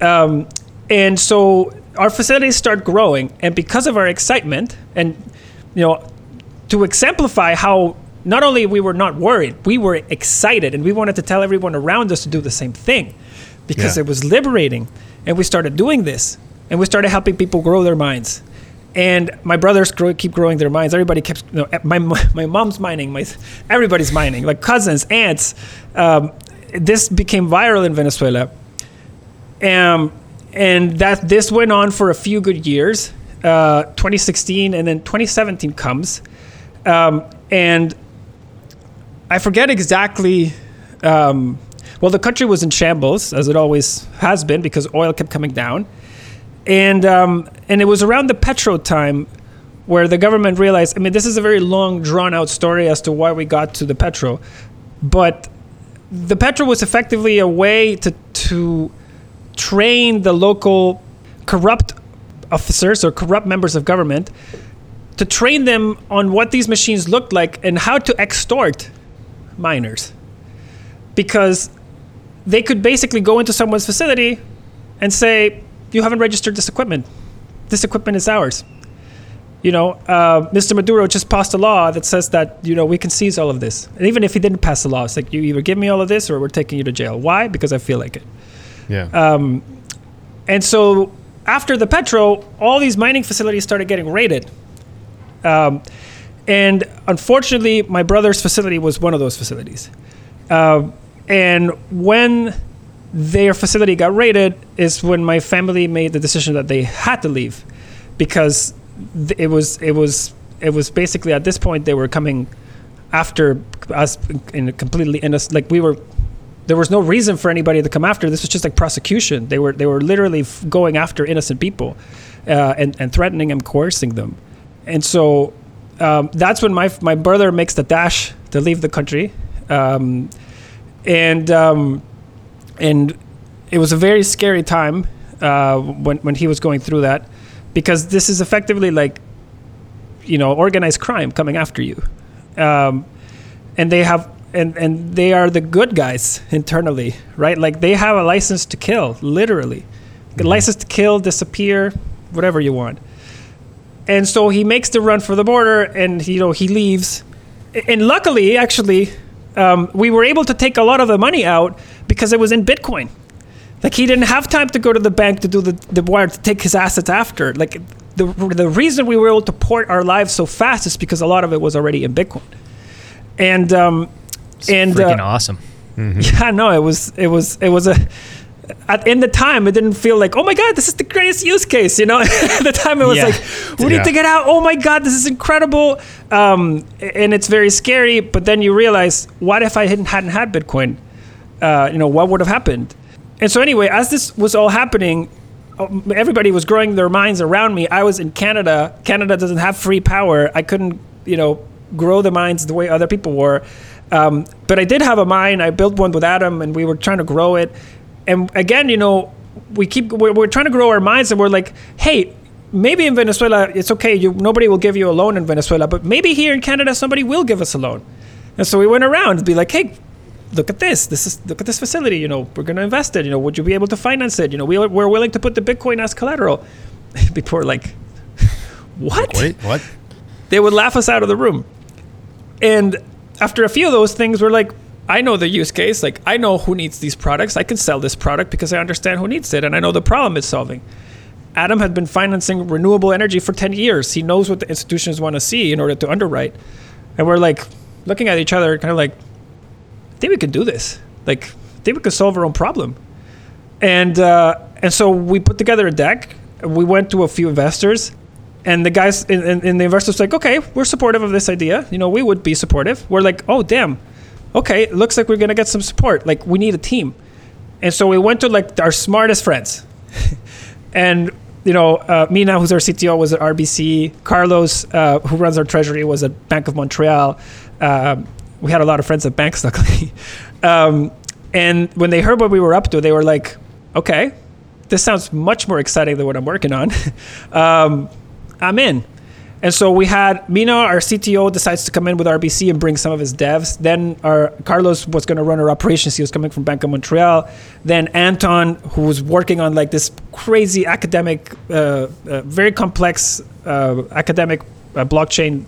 Um, and so our facilities start growing, and because of our excitement, and you know, to exemplify how not only we were not worried, we were excited, and we wanted to tell everyone around us to do the same thing, because yeah. it was liberating, and we started doing this, and we started helping people grow their minds and my brothers grow, keep growing their minds. Everybody keeps, you know, my, my mom's mining, my, everybody's mining, like cousins, aunts. Um, this became viral in Venezuela. Um, and that this went on for a few good years, uh, 2016, and then 2017 comes. Um, and I forget exactly. Um, well, the country was in shambles, as it always has been, because oil kept coming down and um, and it was around the Petro time where the government realized. I mean, this is a very long, drawn out story as to why we got to the Petro, but the Petro was effectively a way to to train the local corrupt officers or corrupt members of government to train them on what these machines looked like and how to extort miners because they could basically go into someone's facility and say you haven't registered this equipment. This equipment is ours. You know, uh, Mr. Maduro just passed a law that says that you know we can seize all of this. And even if he didn't pass the law, it's like you either give me all of this or we're taking you to jail. Why? Because I feel like it. Yeah. Um, and so after the Petro, all these mining facilities started getting raided. Um, and unfortunately, my brother's facility was one of those facilities. Uh, and when their facility got raided is when my family made the decision that they had to leave because it was it was it was basically at this point they were coming after us in completely innocent like we were there was no reason for anybody to come after. This was just like prosecution. They were they were literally going after innocent people uh, and and threatening and coercing them and so um, that's when my my brother makes the dash to leave the country um, and um, and it was a very scary time uh, when when he was going through that, because this is effectively like, you know, organized crime coming after you, um, and they have and and they are the good guys internally, right? Like they have a license to kill, literally, mm-hmm. license to kill, disappear, whatever you want. And so he makes the run for the border, and you know he leaves, and luckily, actually, um, we were able to take a lot of the money out because it was in Bitcoin. Like he didn't have time to go to the bank to do the, the wire to take his assets after. Like the the reason we were able to port our lives so fast is because a lot of it was already in Bitcoin. And um, It's and freaking uh, awesome. yeah, no, it was it was it was a at in the time it didn't feel like oh my god this is the greatest use case you know? At the time it was Yeah. like we Yeah. need to get out. Oh my god this is incredible. Um, and it's very scary but then you realize what if I hadn't hadn't had Bitcoin? Uh, you know what would have happened? And so anyway as this was all happening um, everybody was growing their minds around me. I was in Canada. Canada doesn't have free power. I couldn't you know grow the mines the way other people were. Um, but I did have a mine. I built one with Adam and we were trying to grow it and again you know we keep we're, we're trying to grow our minds and we're like hey maybe in Venezuela it's okay you nobody will give you a loan in Venezuela but maybe here in Canada somebody will give us a loan and so we went around and be like hey look at this this is look at this facility you know we're going to invest it you know would you be able to finance it you know we, we're willing to put the bitcoin as collateral people were like what Wait, what? they would laugh us out of the room. And after a few of those things, we're like, I know the use case. Like, I know who needs these products. I can sell this product because I understand who needs it and I know the problem it's solving. Adam had been financing renewable energy for 10 years. He knows what the institutions want to see in order to underwrite. And we're like looking at each other, kind of like, I think we could do this. Like, I think we could solve our own problem. And uh, and so we put together a deck. We went to a few investors, and the guys and, the investors like, okay, we're supportive of this idea. You know, we would be supportive. We're like, oh damn, okay, it looks like we're gonna get some support. Like we need a team. And so we went to like our smartest friends, and you know, uh, Mina, who's our CTO, was at RBC. Carlos, uh, who runs our treasury, was at Bank of Montreal. Um, we had a lot of friends at banks, luckily. Um, and when they heard what we were up to, they were like, "Okay, this sounds much more exciting than what I'm working on. um, I'm in." And so we had Mina, our CTO, decides to come in with RBC and bring some of his devs. Then our Carlos was going to run our operations. He was coming from Bank of Montreal. Then Anton, who was working on like this crazy academic, uh, uh, very complex uh, academic uh, blockchain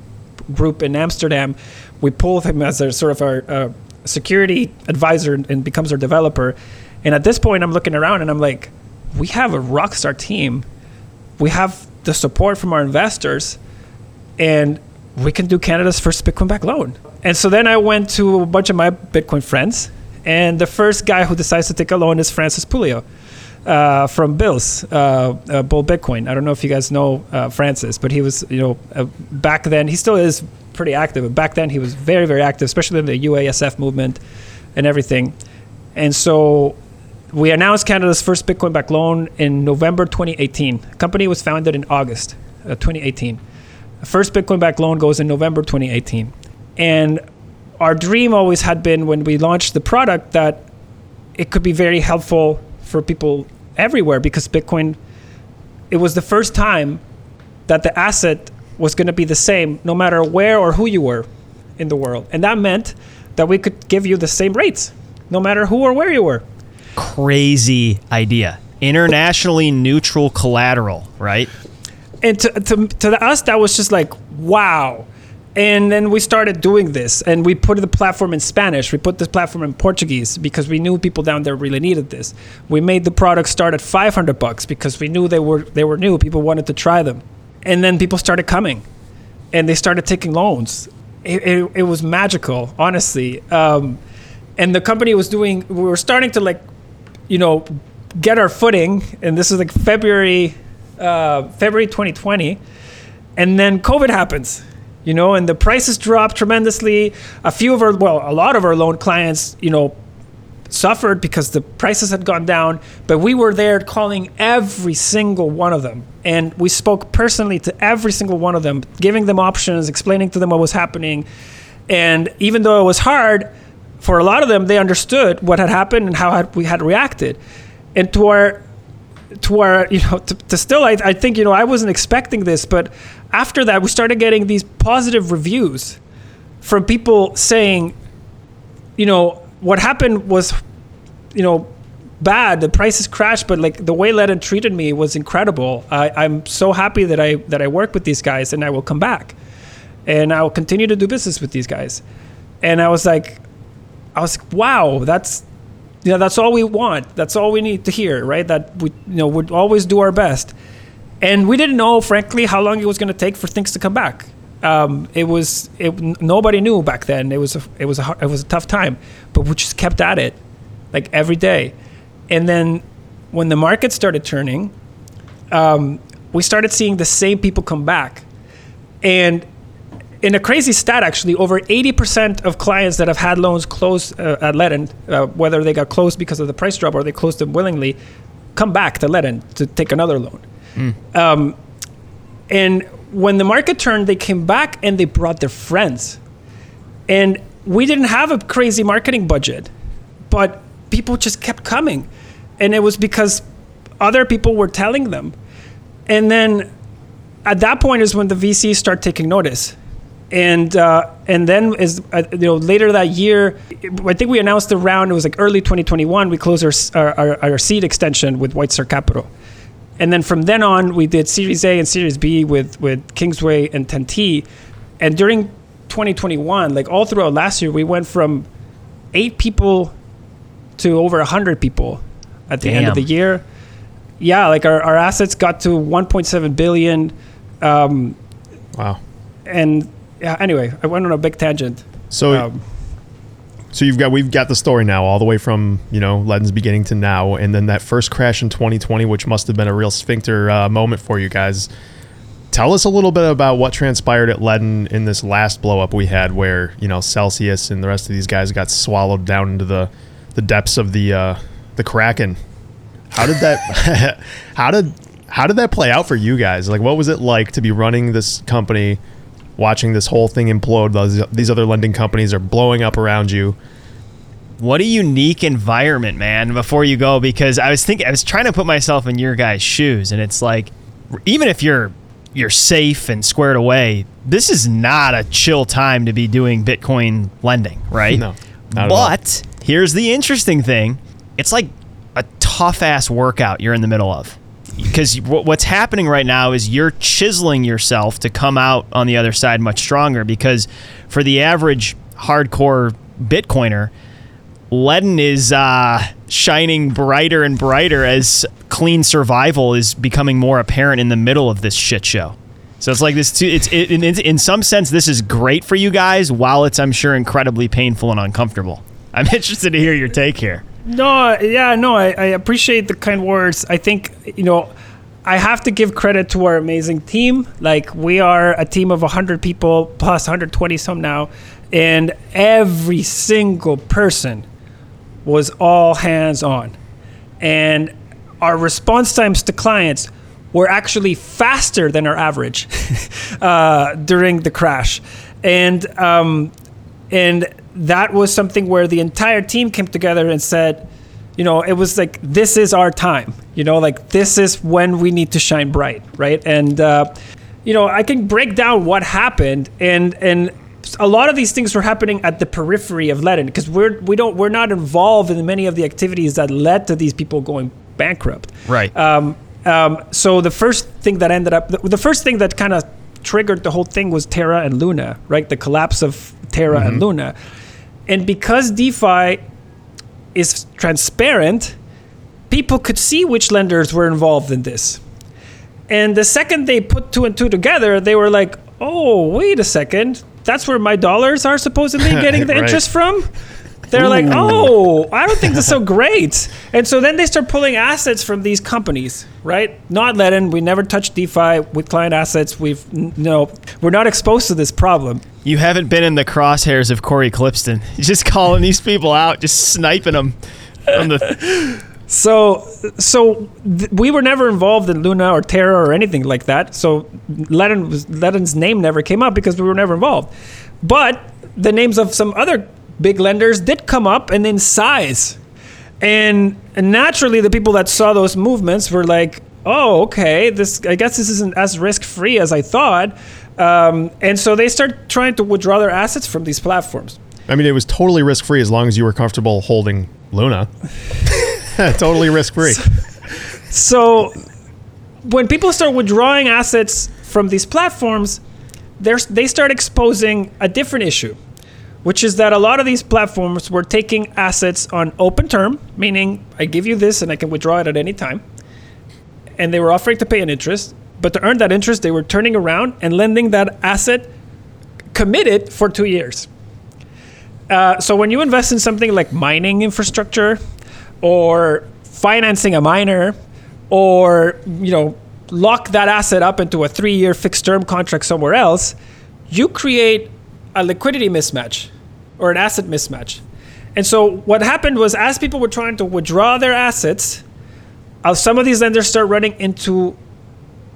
group in Amsterdam. We pulled him as a sort of our uh, security advisor and, and becomes our developer. And at this point, I'm looking around and I'm like, we have a rockstar team. We have the support from our investors and we can do Canada's first Bitcoin back loan. And so then I went to a bunch of my Bitcoin friends, and the first guy who decides to take a loan is Francis Pouliot uh, from Bills, uh, uh, Bull Bitcoin. I don't know if you guys know uh, Francis, but he was, you know, uh, back then, he still is pretty active, but back then he was very, very active, especially in the UASF movement and everything. And so we announced Canada's first Bitcoin back loan in November 2018. The company was founded in August uh, 2018. The first Bitcoin back loan goes in November 2018. And our dream always had been when we launched the product that it could be very helpful for people everywhere because Bitcoin, it was the first time that the asset was going to be the same no matter where or who you were in the world. And that meant that we could give you the same rates no matter who or where you were. Crazy idea. Internationally neutral collateral, right? And to, to, to us that was just like wow. And then we started doing this and we put the platform in spanish. We put this platform in portuguese because we knew people down there really needed this. We made the product start at 500 bucks because we knew they were they were new. People wanted to try them. And then people started coming and they started taking loans. It, it, it was magical honestly. Um, and the company was doing we were starting to like you know get our footing. And this is like february uh, February 2020, and then COVID happens, you know, and the prices drop tremendously. A few of our, well, a lot of our loan clients, you know, suffered because the prices had gone down, but we were there calling every single one of them. And we spoke personally to every single one of them, giving them options, explaining to them what was happening. And even though it was hard, for a lot of them, they understood what had happened and how had, we had reacted. And to our to where you know to, to still I, I think you know i wasn't expecting this but after that we started getting these positive reviews from people saying you know what happened was you know bad. The prices crashed but like the way Ledn treated me was incredible. I, i'm so happy that i that i work with these guys and i will come back. And I'll continue to do business with these guys. And I was like, I was like, wow, that's you know, that's all we want. That's all we need to hear, right? That we you know would always do our best. And we didn't know, frankly, how long it was going to take for things to come back. Um, it was it, nobody knew back then. It was a, it was a, it was a tough time, but we just kept at it, like every day. And then when the market started turning, um, we started seeing the same people come back. And in a crazy stat, actually, over 80% of clients that have had loans closed uh, at Ledn, uh, whether they got closed because of the price drop or they closed them willingly, come back to Ledn to take another loan. Um, and when the market turned, they came back and they brought their friends. And we didn't have a crazy marketing budget, but people just kept coming. And it was because other people were telling them. And then at that point is when the VCs start taking notice. And uh, and then is uh, you know later that year, I think we announced the round. It was like early 2021. We closed our our, our, our seed extension with White Star Capital, and then from then on, we did Series A and Series B with with Kingsway and 10T. And during 2021, like all throughout last year, we went from eight people to over 100 people at the end of the year. Yeah, like our, our assets got to 1.7 billion. Um, Wow. and yeah, anyway, I went on a big tangent. So Um, So you've got we've got the story now all the way from you know Ledn's beginning to now, and then that first crash in 2020, which must have been a real sphincter uh, moment for you guys. Tell us a little bit about what transpired at Ledn in this last blow up we had, where you know Celsius and the rest of these guys got swallowed down into the the depths of the uh, the Kraken. How did that how did how did that play out for you guys? Like, what was it like to be running this company? Watching this whole thing implode, those, these other lending companies are blowing up around you. What a unique environment, man, before you go, because I was thinking, I was trying to put myself in your guys' shoes, and it's like, even if you're you're safe and squared away, this is not a chill time to be doing Bitcoin lending, right? No, not at all. But here's the interesting thing: it's like a tough ass workout you're in the middle of. Because what's happening right now is you're chiseling yourself to come out on the other side much stronger. Because for the average hardcore Bitcoiner, Ledn is uh, shining brighter and brighter as clean survival is becoming more apparent in the middle of this shit show. So it's like this. Too, it's it, in, in some sense this is great for you guys, while it's I'm sure incredibly painful and uncomfortable. I'm interested to hear your take here. No, yeah, no, I, I appreciate the kind words. I think, you know, I have to give credit to our amazing team. Like, we are a team of 100 people plus 120 some now, and every single person was all hands on. And our response times to clients were actually faster than our average uh, during the crash. And, um, and that was something where the entire team came together and said, you know, it was like, this is our time, you know, like this is when we need to shine bright, right? And, uh, you know, I can break down what happened and, and, a lot of these things were happening at the periphery of Ledn because we're we don't we're not involved in many of the activities that led to these people going bankrupt. Right. Um, um, so the first thing that ended up, the, the first thing that kind of triggered the whole thing was Terra and Luna, right? The collapse of Terra and Luna, and because DeFi is transparent, people could see which lenders were involved in this. And the second they put two and two together, they were like, "Oh, wait a second, that's where my dollars are supposedly getting the Right. interest from." They're like, "Oh, I don't think that's so great." And so then they start pulling assets from these companies, right? Not Ledn. We never touched DeFi with client assets. We've no, we're not exposed to this problem. You haven't been in the crosshairs of Cory Klippsten. Just calling these people out, just sniping them from the. So, so th- we were never involved in Luna or Terra or anything like that. So, Ledn was, Ledn's name never came up because we were never involved. But the names of some other big lenders did come up, and in size. And, naturally, the people that saw those movements were like, "Oh, okay. This I guess this isn't as risk free as I thought." Um, and so they start trying to withdraw their assets from these platforms. I mean, it was totally risk free as long as you were comfortable holding Luna. totally risk free. So when people start withdrawing assets from these platforms, they start exposing a different issue, which is that a lot of these platforms were taking assets on open term, meaning I give you this and I can withdraw it at any time. And they were offering to pay an interest, but to earn that interest, they were turning around and lending that asset committed for two years. Uh, so when you invest in something like mining infrastructure or financing a miner or you know lock that asset up into a three-year fixed-term contract somewhere else, you create a liquidity mismatch or an asset mismatch. And so what happened was as people were trying to withdraw their assets, uh, some of these lenders start running into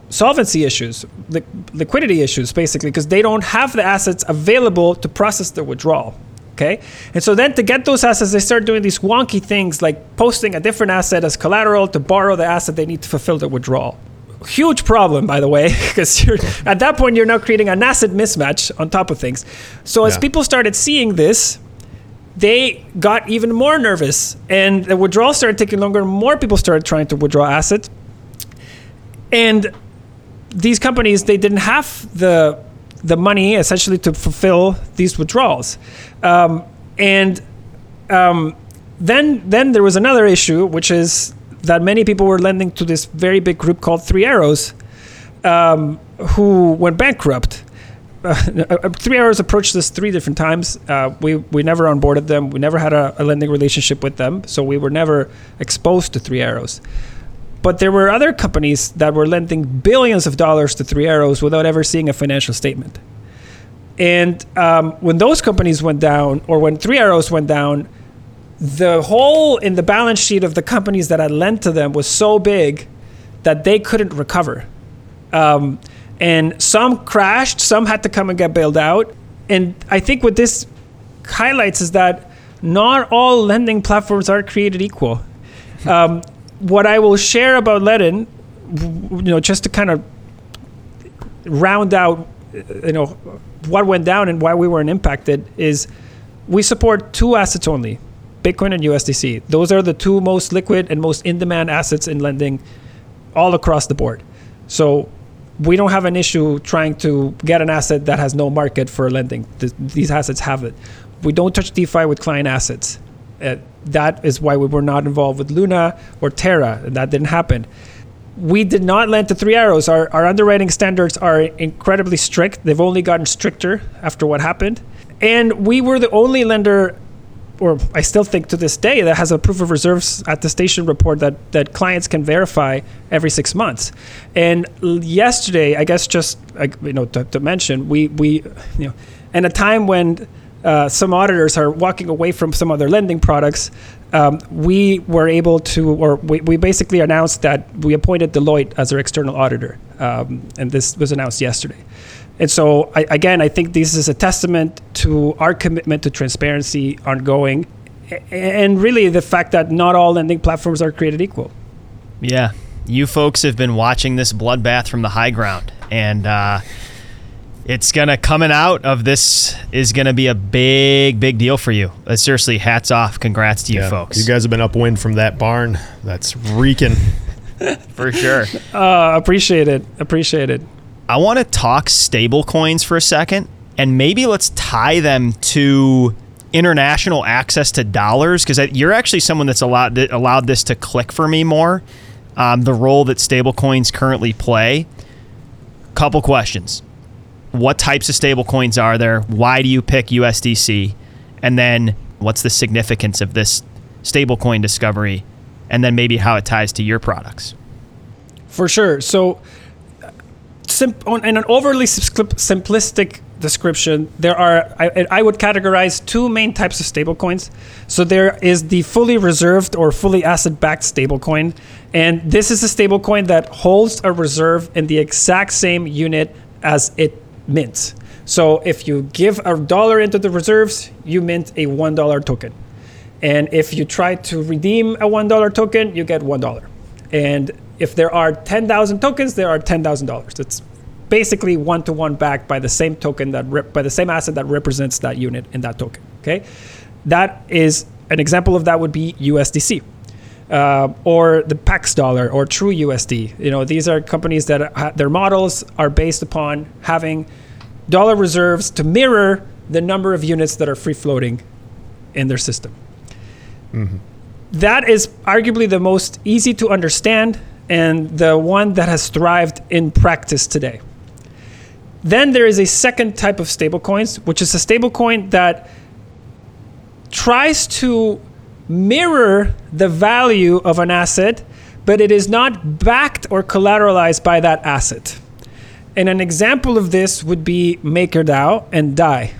solvency issues, li- liquidity issues, basically, because they don't have the assets available to process the withdrawal. Okay. And so then to get those assets, they start doing these wonky things like posting a different asset as collateral to borrow the asset they need to fulfill the withdrawal. Huge problem, by the way, because at that point you're now creating an asset mismatch on top of things. So as Yeah. people started seeing this, they got even more nervous and the withdrawal started taking longer. More people started trying to withdraw assets. And these companies, they didn't have the the money essentially to fulfill these withdrawals. Um, and um, then then there was another issue, which is that many people were lending to this very big group called Three Arrows, um, who went bankrupt. Uh, Three Arrows approached us three different times. Uh, we we never onboarded them. We never had a, a lending relationship with them, so we were never exposed to Three Arrows. But there were other companies that were lending billions of dollars to Three Arrows without ever seeing a financial statement. And um, when those companies went down, or when Three Arrows went down, the hole in the balance sheet of the companies that had lent to them was so big that they couldn't recover. Um, and some crashed, some had to come and get bailed out. And I think what this highlights is that not all lending platforms are created equal. Um, what I will share about Ledn, you know, just to kind of round out, uh, you know, what went down and why we weren't impacted is we support two assets only, Bitcoin and USDC. Those are the two most liquid and most in-demand assets in lending all across the board. So we don't have an issue trying to get an asset that has no market for lending. Th- these assets have it. We don't touch DeFi with client assets. Uh, that is why we were not involved with Luna or Terra, and that didn't happen. We did not lend to Three Arrows. Our, our underwriting standards are incredibly strict. They've only gotten stricter after what happened. And we were the only lender, or I still think to this day, that has a proof of reserves attestation report that, that clients can verify every six months. And yesterday, I guess just you know to, to mention, we we you know, in a time when uh, some auditors are walking away from some other lending products, um, we were able to, or we, we basically announced that we appointed Deloitte as our external auditor. Um, and this was announced yesterday. And so, I, again, I think this is a testament to our commitment to transparency ongoing and really the fact that not all lending platforms are created equal. Yeah. You folks have been watching this bloodbath from the high ground. And uh, it's going to, coming out of this, is going to be a big, big deal for you. Uh, seriously, hats off. Congrats to you Yeah. folks. You guys have been upwind from that barn. That's reeking. for sure. Uh, appreciate it. Appreciate it. I want to talk stable coins for a second, and maybe let's tie them to international access to dollars because you're actually someone that's allowed that allowed this to click for me more. Um, the role that stable coins currently play. Couple questions: What types of stable coins are there? Why do you pick USDC? And then what's the significance of this stablecoin discovery? And then maybe how it ties to your products. For sure. So, sim- on, in an overly simpli- simplistic description, there are I, I would categorize two main types of stablecoins. So there is the fully reserved or fully asset-backed stablecoin, and this is a stablecoin that holds a reserve in the exact same unit as it mints. So if you give a dollar into the reserves, you mint a one dollar token. And if you try to redeem a $1 token, you get $1. And if there are 10,000 tokens, there are $10,000. It's basically one to one backed by the same token that rep- by the same asset that represents that unit in that token. Okay, that is an example of that would be USDC. Uh, or the Pax dollar or True USD. You know, these are companies that ha- their models are based upon having dollar reserves to mirror the number of units that are free floating in their system. That is arguably the most easy to understand and the one that has thrived in practice today. Then there is a second type of stablecoins, which is a stablecoin that tries to mirror the value of an asset, but it is not backed or collateralized by that asset. And an example of this would be MakerDAO and DAI,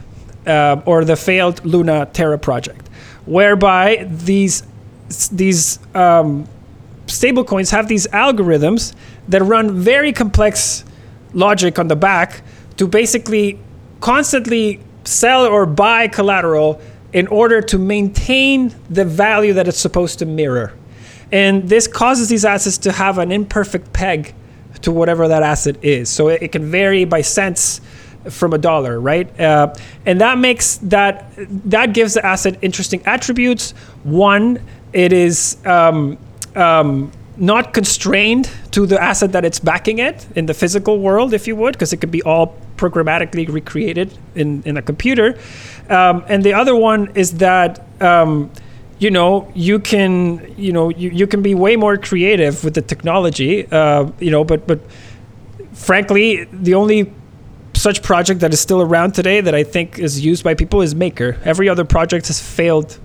uh, or the failed Luna Terra project, whereby these these um, stablecoins have these algorithms that run very complex logic on the back to basically constantly sell or buy collateral in order to maintain the value that it's supposed to mirror. And this causes these assets to have an imperfect peg to whatever that asset is. So it, it can vary by cents from a dollar, right? Uh, and that makes that that gives the asset interesting attributes. One, it is um, um, not constrained to the asset that it's backing it in the physical world, if you would, because it could be all programmatically recreated in, in a computer. Um, and the other one is that um, you know you can you know you, you can be way more creative with the technology. Uh, you know, but but frankly, the only such project that is still around today that I think is used by people is Maker. Every other project has failed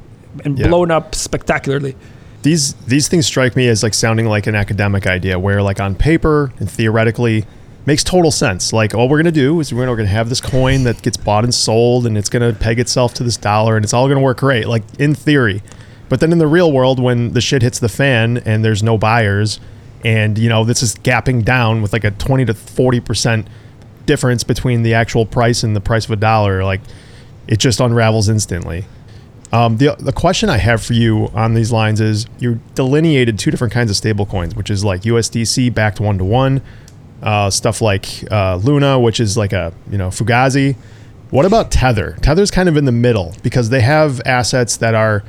and Yeah. blown up spectacularly. These these things strike me as like sounding like an academic idea where like on paper and theoretically makes total sense. Like all we're going to do is we're going to have this coin that gets bought and sold and it's going to peg itself to this dollar and it's all going to work great like in theory. But then in the real world when the shit hits the fan and there's no buyers and you know this is gapping down with like a 20 to 40% difference between the actual price and the price of a dollar like it just unravels instantly um, the, the question I have for you on these lines is you delineated two different kinds of stable coins, which is like USDC backed one to one, stuff like uh, Luna, which is like a you know Fugazi. What about Tether? Tether's kind of in the middle because they have assets that are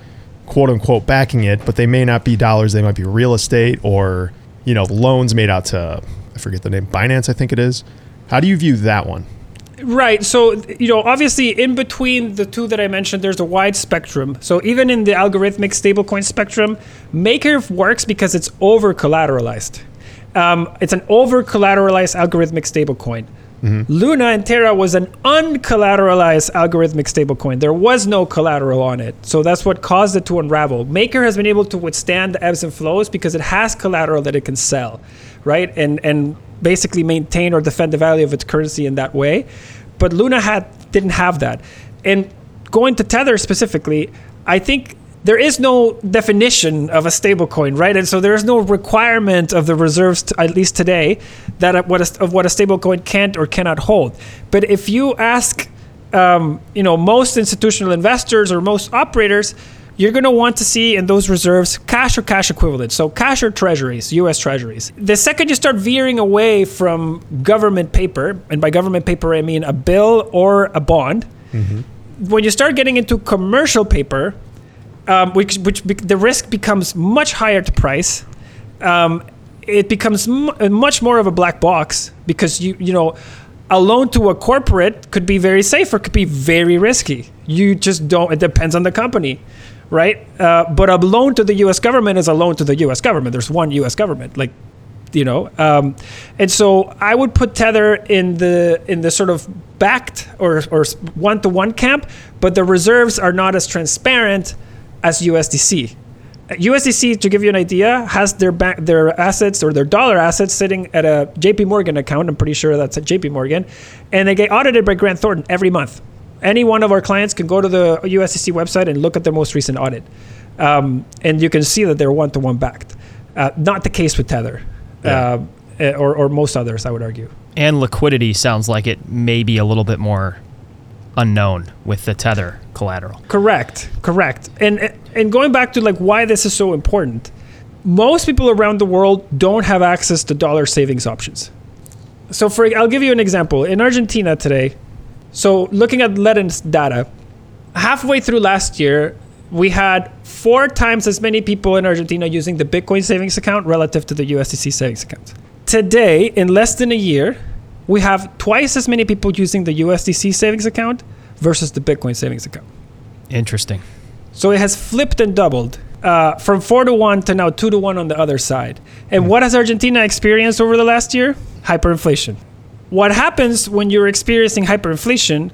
quote unquote backing it, but they may not be dollars. They might be real estate or you know loans made out to I forget the name Binance, I think it is. How do you view that one? Right. So, you know, obviously, in between the two that I mentioned, there's a wide spectrum. So, even in the algorithmic stablecoin spectrum, Maker works because it's over collateralized. Um, it's an over collateralized algorithmic stablecoin. Luna and Terra was an uncollateralized algorithmic stablecoin. There was no collateral on it. So that's what caused it to unravel. Maker has been able to withstand the ebbs and flows because it has collateral that it can sell, right? And and basically maintain or defend the value of its currency in that way. But Luna had didn't have that. And going to Tether specifically, I think there is no definition of a stablecoin, right? And so there is no requirement of the reserves, t at least today, that a- what a, of what a stablecoin can't or cannot hold. But if you ask, um, you know, most institutional investors or most operators, you're going to want to see in those reserves cash or cash equivalents. So cash or treasuries, U.S. treasuries. The second you start veering away from government paper, and by government paper I mean a bill or a bond, when you start getting into commercial paper, um, which which be, the risk becomes much higher to price. Um, it becomes m- much more of a black box because you you know a loan to a corporate could be very safe or could be very risky. You just don't. It depends on the company, right? Uh, but a loan to the U.S. government is a loan to the U.S. government. There's one U.S. government, like you know um, and so i would put tether in the in the sort of backed or or one to one camp but the reserves are not as transparent as usdc USDC, to give you an idea, has their bank, their assets or their dollar assets sitting at a JP Morgan account. I'm pretty sure that's at JP Morgan, and they get audited by Grant Thornton every month. Any one of our clients can go to the USDC website and look at their most recent audit, um, and you can see that they're one to one backed. Uh, not the case with Tether, uh, or, or most others, I would argue. And liquidity sounds like it may be a little bit more unknown with the tether collateral. Correct, correct. And and going back to like why this is so important, most people around the world don't have access to dollar savings options. So for I'll give you an example. In Argentina today, so looking at Ledn's data, halfway through last year, we had four times as many people in Argentina using the Bitcoin savings account relative to the USDC savings account. Today, in less than a year, we have twice as many people using the USDC savings account versus the Bitcoin savings account. Interesting. So it has flipped and doubled uh, from four to one to now two to one on the other side. And what has Argentina experienced over the last year? Hyperinflation. What happens when you're experiencing hyperinflation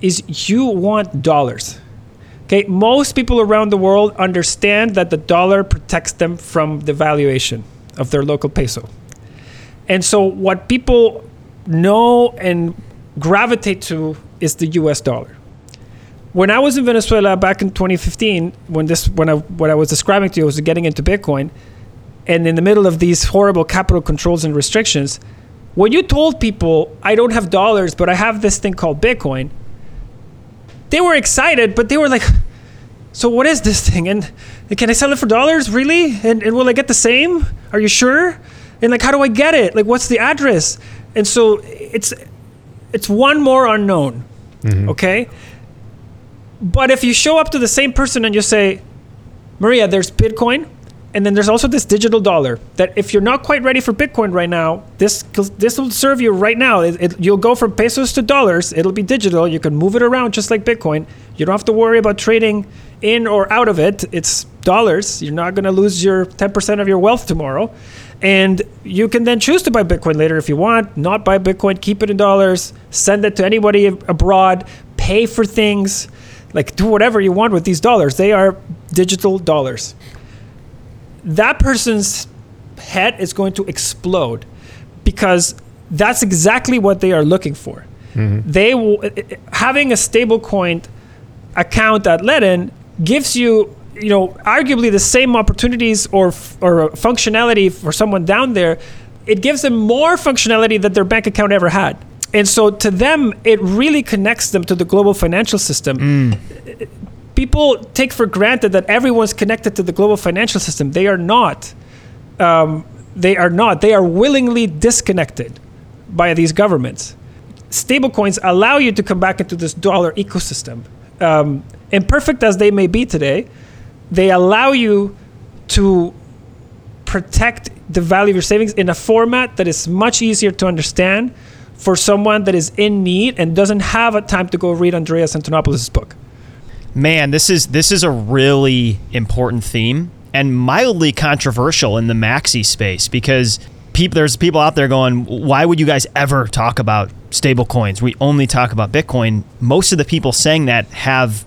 is you want dollars. Okay, most people around the world understand that the dollar protects them from the valuation of their local peso. And so what people know and gravitate to is the US dollar. When I was in Venezuela back in 2015, when this when I what I was describing to you was getting into Bitcoin, and in the middle of these horrible capital controls and restrictions, when you told people I don't have dollars, but I have this thing called Bitcoin, they were excited, but they were like, "So what is this thing? And can I sell it for dollars, really? And, and will I get the same? Are you sure? And like, how do I get it? Like, what's the address?" And so it's it's one more unknown. Mm-hmm. Okay. But if you show up to the same person and you say, Maria, there's Bitcoin, and then there's also this digital dollar that if you're not quite ready for Bitcoin right now, this this will serve you right now. It, it- you'll go from pesos to dollars. It'll be digital. You can move it around just like Bitcoin. You don't have to worry about trading in or out of it. It's dollars. You're not going to lose your 10% of your wealth tomorrow. And you can then choose to buy Bitcoin later if you want, not buy Bitcoin, keep it in dollars, send it to anybody abroad, pay for things, like do whatever you want with these dollars. They are digital dollars. That person's head is going to explode because that's exactly what they are looking for. Mm-hmm. They will, eh, eh, having a stablecoin account at Ledn gives you, you know, arguably the same opportunities or f- or functionality for someone down there. It gives them more functionality that their bank account ever had. And so to them, it really connects them to the global financial system. Mm. Eh, People take for granted that everyone's connected to the global financial system. They are not. Um, they are not. They are willingly disconnected by these governments stablecoins allow you to come back into this dollar ecosystem. Um, imperfect as they may be today, they allow you to protect the value of your savings in a format that is much easier to understand for someone that is in need and doesn't have a time to go read Andreas Antonopoulos' book. Man, this is this is a really important theme and mildly controversial in the maxi space because people there's people out there going, why would you guys ever talk about stable coins? We only talk about Bitcoin. Most of the people saying that have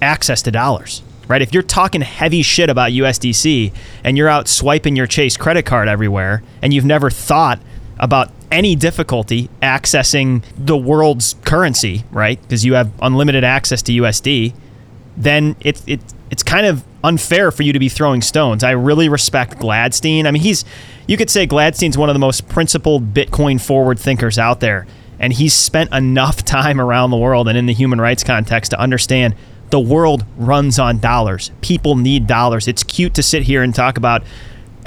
access to dollars. Right? If you're talking heavy shit about USDC and you're out swiping your Chase credit card everywhere and you've never thought about any difficulty accessing the world's currency, right? Because you have unlimited access to USD, then it, it it's kind of unfair for you to be throwing stones. I really respect Gladstein. I mean, he's you could say Gladstein's one of the most principled Bitcoin forward thinkers out there, and he's spent enough time around the world and in the human rights context to understand the world runs on dollars. People need dollars. It's cute to sit here and talk about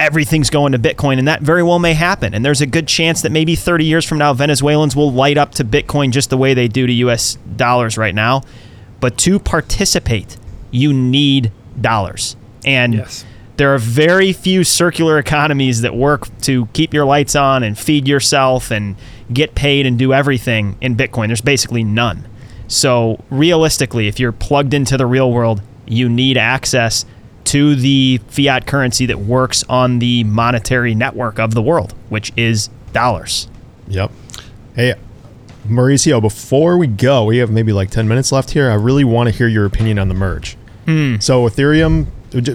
everything's going to Bitcoin, and that very well may happen. And there's a good chance that maybe 30 years from now, Venezuelans will light up to Bitcoin just the way they do to US dollars right now. But to participate, you need dollars. And Yes. there are very few circular economies that work to keep your lights on and feed yourself and get paid and do everything in Bitcoin. There's basically none. So, realistically, if you're plugged into the real world, you need access to the fiat currency that works on the monetary network of the world, which is dollars. Yep. Hey, Mauricio, before we go, we have maybe like 10 minutes left here. I really want to hear your opinion on the merge. So, Ethereum,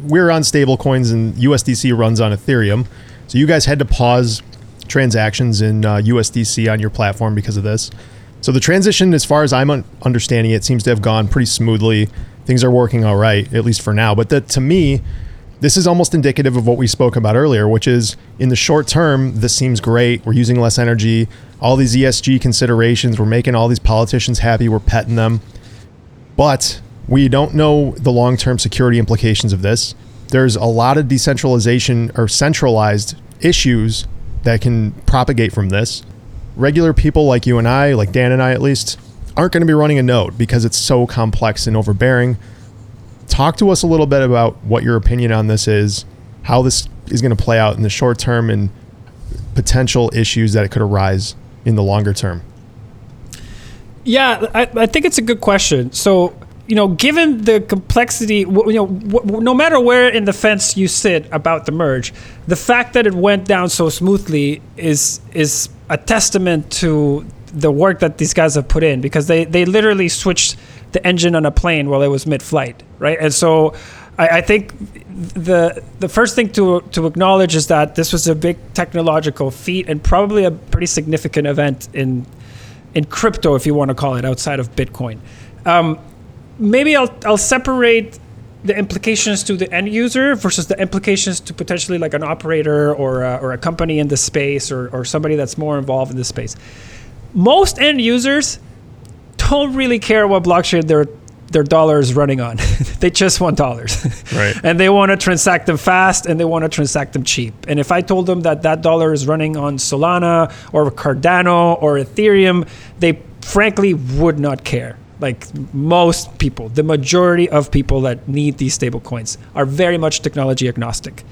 we're on stablecoins and USDC runs on Ethereum. So, you guys had to pause transactions in uh, USDC on your platform because of this. So, the transition, as far as I'm un- understanding it, seems to have gone pretty smoothly. Things are working all right, at least for now. But that, to me, this is almost indicative of what we spoke about earlier, which is in the short term, this seems great. We're using less energy, all these ESG considerations, we're making all these politicians happy, we're petting them. But we don't know the long term security implications of this. There's a lot of decentralization or centralized issues that can propagate from this. Regular people like you and I, like Dan and I at least, aren't going to be running a node because it's so complex and overbearing talk to us a little bit about what your opinion on this is, how this is going to play out in the short term, and potential issues that it could arise in the longer term? Yeah, I, I think it's a good question. So, you know, given the complexity, you know, no matter where in the fence you sit about the merge, the fact that it went down so smoothly is is a testament to the work that these guys have put in because they they literally switched the engine on a plane while it was mid-flight, right? And so, I, I think the the first thing to to acknowledge is that this was a big technological feat and probably a pretty significant event in in crypto, if you want to call it, outside of Bitcoin. Um, maybe I'll I'll separate the implications to the end user versus the implications to potentially like an operator or a, or a company in the space or, or somebody that's more involved in the space. Most end users don't really care what blockchain they're their dollars running on. they just want dollars. Right. and they want to transact them fast and they want to transact them cheap. And if I told them that that dollar is running on Solana or Cardano or Ethereum, they frankly would not care. Like most people, the majority of people that need these stable coins are very much technology agnostic.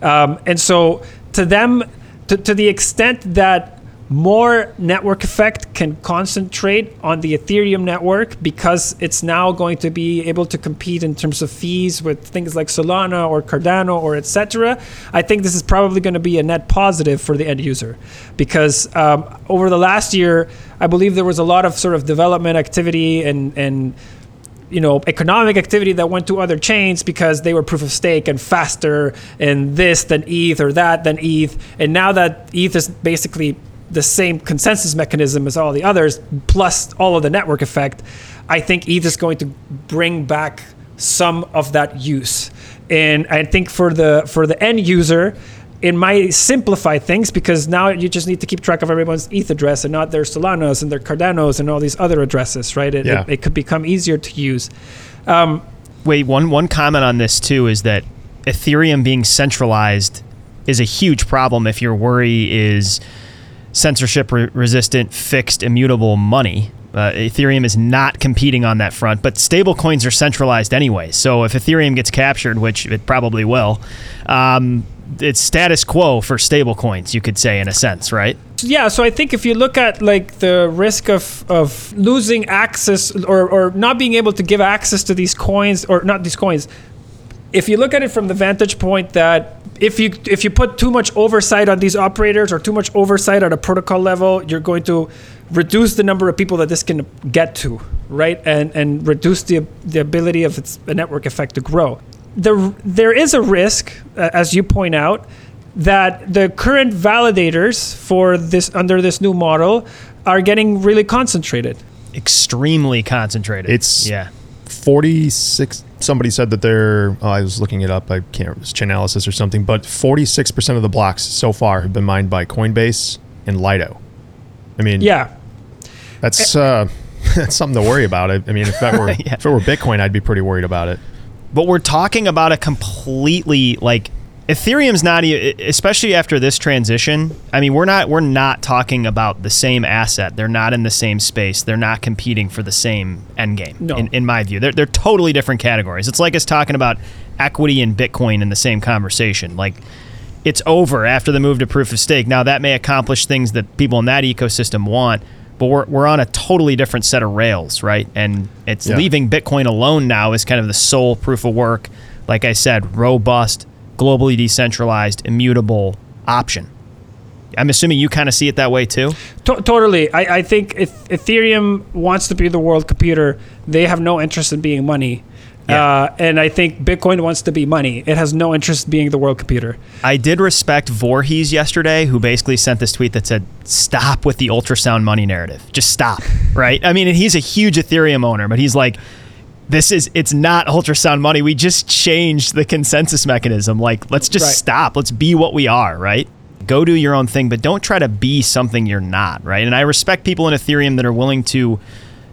Um, and so to them, to, to the extent that more network effect can concentrate on the Ethereum network because it's now going to be able to compete in terms of fees with things like Solana or Cardano or etc. I think this is probably going to be a net positive for the end user because um, over the last year, I believe there was a lot of sort of development activity and and you know economic activity that went to other chains because they were proof of stake and faster and this than ETH or that than ETH and now that ETH is basically the same consensus mechanism as all the others, plus all of the network effect, I think ETH is going to bring back some of that use. And I think for the for the end user, it might simplify things because now you just need to keep track of everyone's ETH address and not their Solanas and their Cardanos and all these other addresses, right? It, Yeah. it, it could become easier to use. Um, Wait, one one comment on this too is that Ethereum being centralized is a huge problem if your worry is censorship re- resistant, fixed, immutable money. Uh, Ethereum is not competing on that front, but stablecoins are centralized anyway. So if Ethereum gets captured, which it probably will, um, it's status quo for stablecoins, you could say in a sense, right? Yeah, so I think if you look at like the risk of, of losing access or, or not being able to give access to these coins or not these coins, if you look at it from the vantage point that if you if you put too much oversight on these operators or too much oversight at a protocol level, you're going to reduce the number of people that this can get to, right? And and reduce the the ability of its the network effect to grow. There there is a risk, uh, as you point out, that the current validators for this under this new model are getting really concentrated. Extremely concentrated. It's- yeah. 46 somebody said that they're oh, i was looking it up i can't remember it's chainalysis or something but 46% of the blocks so far have been mined by coinbase and lido. I mean Yeah, that's uh that's something to worry about. I, I mean if that were Yeah. if it were bitcoin i'd be pretty worried about it. But we're talking about a completely like Ethereum's not especially after this transition. I mean, we're not we're not talking about the same asset. They're not in the same space. They're not competing for the same end game. No. In, in my view, they're they're totally different categories. It's like us talking about equity and Bitcoin in the same conversation. Like it's over after the move to proof of stake. Now that may accomplish things that people in that ecosystem want, but we're, we're on a totally different set of rails, right? And it's Yeah. leaving Bitcoin alone now is kind of the sole proof of work. Like I said, robust, globally decentralized, immutable option. I'm assuming you kind of see it that way too. To- totally. I, I think if Ethereum wants to be the world computer, they have no interest in being money. Yeah. Uh, and I think Bitcoin wants to be money. It has no interest in being the world computer. I did respect Voorhees yesterday, who basically sent this tweet that said, "Stop with the ultrasound money narrative. Just stop." Right? I mean, and he's a huge Ethereum owner, but he's like, "This is it's not ultrasound money. We just changed the consensus mechanism. Like, let's just Right. stop. Let's be what we are." Right? Go do your own thing, but don't try to be something you're not. Right? And I respect people in Ethereum that are willing to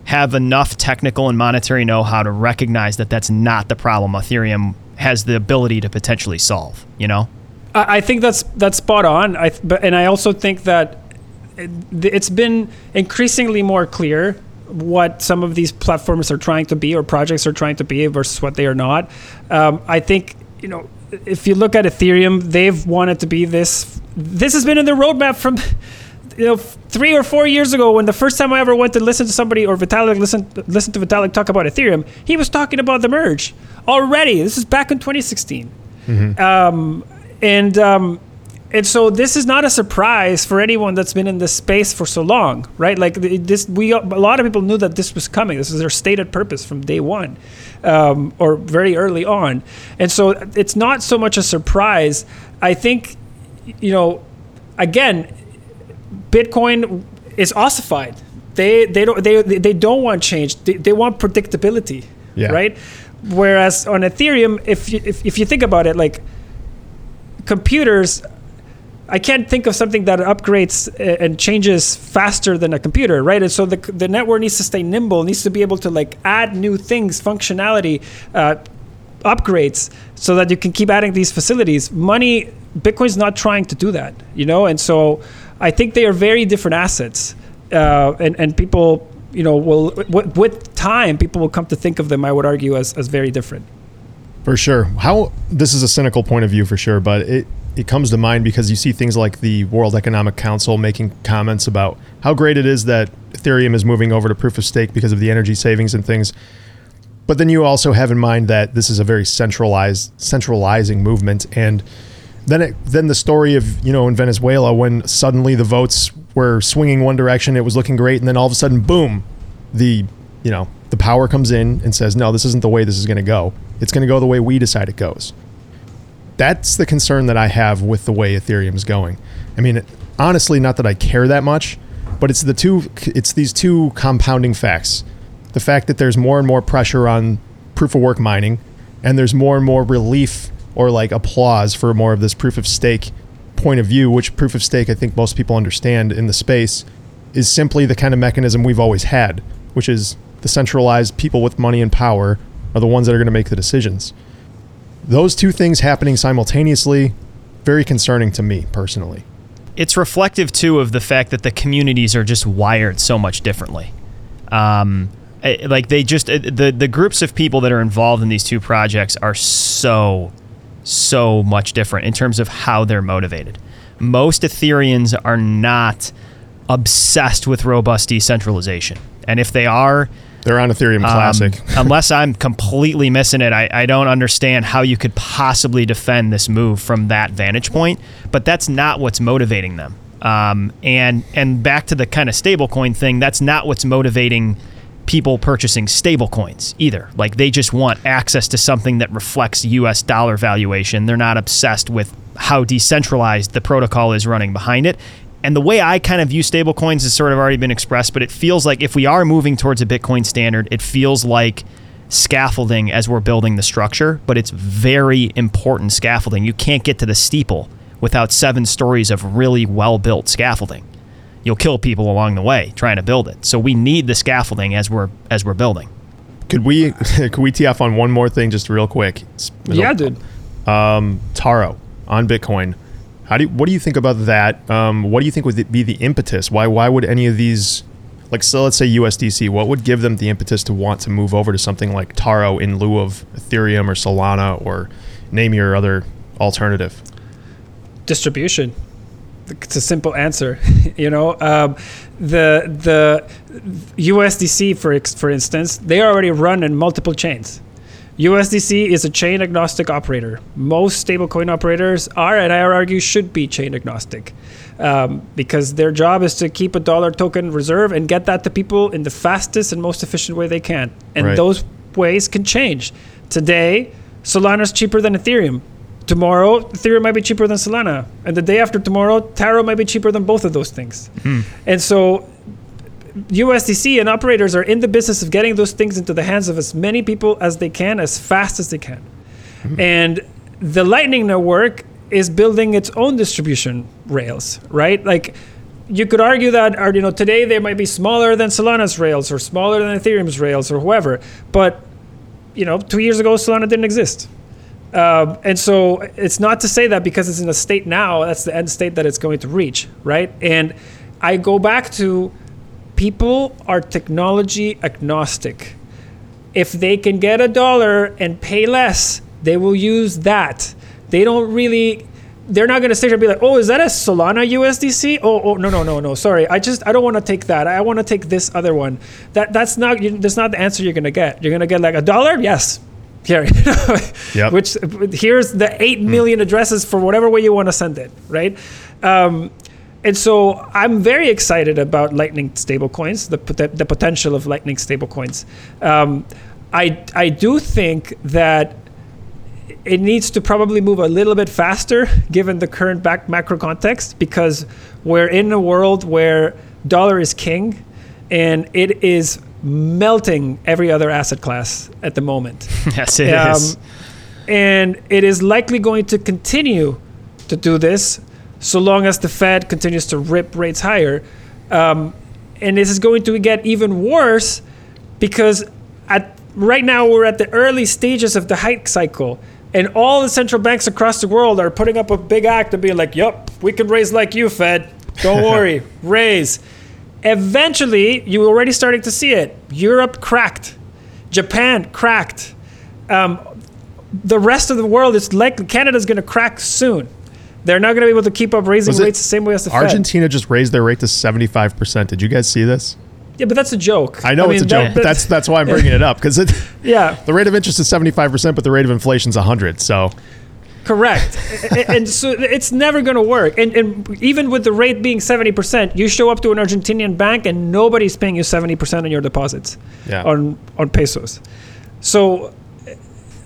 have enough technical and monetary know-how to recognize that that's not the problem Ethereum has the ability to potentially solve. You know? I, I think that's that's spot on. I th- but and I also think that it's been increasingly more clear what some of these platforms are trying to be or projects are trying to be versus what they are not. Um, I think you know if you look at Ethereum, they've wanted to be this. This has been in their roadmap from. you know, three or four years ago, when the first time I ever went to listen to somebody or Vitalik listen listen to Vitalik talk about Ethereum, he was talking about the merge already. This is back in 2016, um, and um, and so this is not a surprise for anyone that's been in this space for so long, right? Like this, we a lot of people knew that this was coming. This is their stated purpose from day one, um, or very early on, and so it's not so much a surprise. I think, you know, again, Bitcoin is ossified. They they don't they they don't want change. They, they want predictability, Yeah. right? Whereas on Ethereum, if you, if if you think about it, like computers, I can't think of something that upgrades uh, and changes faster than a computer, right? And so the the network needs to stay nimble, needs to be able to like add new things, functionality, uh, upgrades, so that you can keep adding these facilities. Money, Bitcoin's not trying to do that, you know, and so I think they are very different assets, uh, and and people, you know, will with, with time, people will come to think of them. I would argue as as very different. For sure. How this is a cynical point of view for sure, but it it comes to mind because you see things like the World Economic Council making comments about how great it is that Ethereum is moving over to proof of stake because of the energy savings and things. But then you also have in mind that this is a very centralized centralizing movement. And then it then the story of, you know, in Venezuela when suddenly the votes were swinging one direction, it was looking great and then all of a sudden boom, the you know the power comes in and says no this isn't the way this is going to go. It's going to go the way we decide it goes that's the concern that i have with the way ethereum is going i mean honestly not that i care that much but it's the two it's these two compounding facts the fact that there's more and more pressure on proof of work mining and there's more and more relief or like applause for more of this proof of stake point of view which proof of stake i think most people understand in the space is simply the kind of mechanism we've always had, which is the centralized people with money and power are the ones that are going to make the decisions. Those two things happening simultaneously, very concerning to me personally. it's reflective too of the fact that the communities are just wired so much differently. Um, eh, like they just eh, the the groups of people that are involved in these two projects are so so much different in terms of how they're motivated. Most Ethereans are not obsessed with robust decentralization, and if they are, They're on Ethereum um, Classic. unless I'm completely missing it, I, I don't understand how you could possibly defend this move from that vantage point. But that's not what's motivating them. Um, and and back to the kind of stablecoin thing, that's not what's motivating people purchasing stablecoins either. Like they just want access to something that reflects U.S. dollar valuation. They're not obsessed with how decentralized the protocol is running behind it. And the way I kind of view stablecoins has sort of already been expressed, but it feels like if we are moving towards a Bitcoin standard, it feels like scaffolding as we're building the structure, but it's very important scaffolding. You can't get to the steeple without seven stories of really well built scaffolding. You'll kill people along the way trying to build it. So we need the scaffolding as we're as we're building. Could we could we tee off on one more thing just real quick? It's- Yeah, dude. Um, Taro on Bitcoin. How do you, what do you think about that? Um, what do you think would be the impetus? Why why would any of these like so let's say USDC, what would give them the impetus to want to move over to something like Taro in lieu of Ethereum or Solana or name your other alternative? distribution. It's a simple answer, you know. Um, the the USDC, for for instance, they already run in multiple chains. USDC is a chain agnostic operator. Most stablecoin operators are, and I argue should be chain agnostic, um, because their job is to keep a dollar token reserve and get that to people in the fastest and most efficient way they can. And Right. those ways can change. Today, Solana is cheaper than Ethereum. Tomorrow, Ethereum might be cheaper than Solana, and the day after tomorrow, Taro might be cheaper than both of those things. And so, USDC and operators are in the business of getting those things into the hands of as many people as they can, as fast as they can. And the Lightning Network is building its own distribution rails, right? Like, you could argue that, or, you know, today they might be smaller than Solana's rails or smaller than Ethereum's rails or whoever, but you know, two years ago, Solana didn't exist. Um, and so it's not to say that because it's in a state now, that's the end state that it's going to reach, right? And I go back to people are technology agnostic. If they can get a dollar and pay less, they will use that. They don't really they're not going to sit here and be like, "Oh, is that a Solana USDC?" Oh, oh, no, no, no, no. Sorry, I just I don't want to take that. I want to take this other one. That that's not that's not the answer you're going to get. You're going to get like a dollar. Yes, here. Yep. Which here's the eight million addresses for whatever way you want to send it, right? Um, and so I'm very excited about Lightning stablecoins, the, pot- the potential of Lightning stablecoins. Um, I I do think that it needs to probably move a little bit faster given the current back macro context because we're in a world where dollar is king and it is melting every other asset class at the moment. yes, it Um, is. And it is likely going to continue to do this so long as the Fed continues to rip rates higher. Um, and this is going to get even worse because at right now we're at the early stages of the hike cycle. And all the central banks across the world are putting up a big act and being like, "Yup, we can raise like you, Fed. Don't worry, raise." Eventually, you're already starting to see it. Europe cracked, Japan cracked. Um, the rest of the world is like Canada's going to crack soon. They're not going to be able to keep up raising rates the same way as the Fed. Argentina just raised their rate to 75%. Did you guys see this? Yeah, but that's a joke. I know it's mean, a joke, that- but that's that's why I'm bringing it up because yeah, the rate of interest is 75%, but the rate of inflation is 100. So correct. and, and so it's never going to work. And, and even with the rate being seventy percent, you show up to an Argentinian bank and nobody's paying you seventy percent on your deposits Yeah. on on pesos. So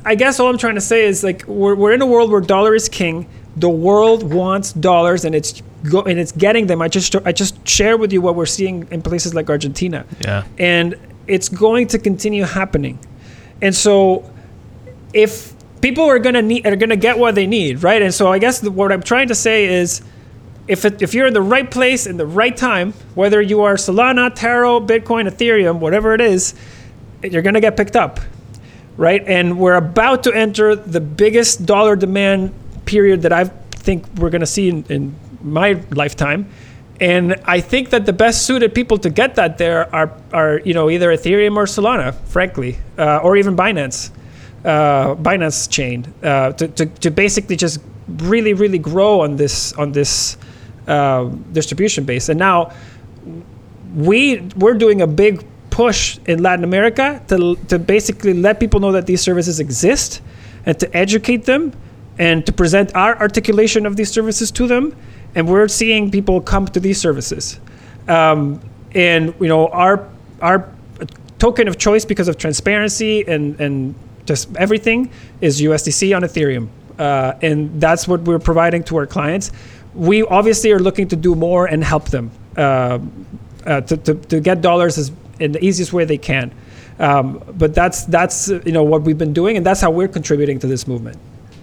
I guess all I'm trying to say is like we're, we're in a world where dollar is king. The world wants dollars, and it's go, and it's getting them. I just I just share with you what we're seeing in places like Argentina. Yeah. and it's going to continue happening. And so, if people are gonna need are gonna get what they need, right? And so I guess the, what I'm trying to say is. If, it, if you're in the right place in the right time, whether you are Solana, Taro, Bitcoin, Ethereum, whatever it is, you're going to get picked up right? And we're about to enter the biggest dollar demand period that I think we're going to see in, in my lifetime. And I think that the best suited people to get that there are, are you know, either Ethereum or Solana, frankly, uh, or even Binance, uh, Binance chain, uh, to, to, to basically just really, really grow on this on this uh, distribution base. And now we we're doing a big push in Latin America to to basically let people know that these services exist and to educate them and to present our articulation of these services to them. And we're seeing people come to these services. Um, and you know our our token of choice because of transparency and and just everything is USDC on Ethereum, uh, and that's what we're providing to our clients. We obviously are looking to do more and help them uh, uh, to, to, to get dollars as in the easiest way they can. Um, but that's that's you know what we've been doing, and that's how we're contributing to this movement.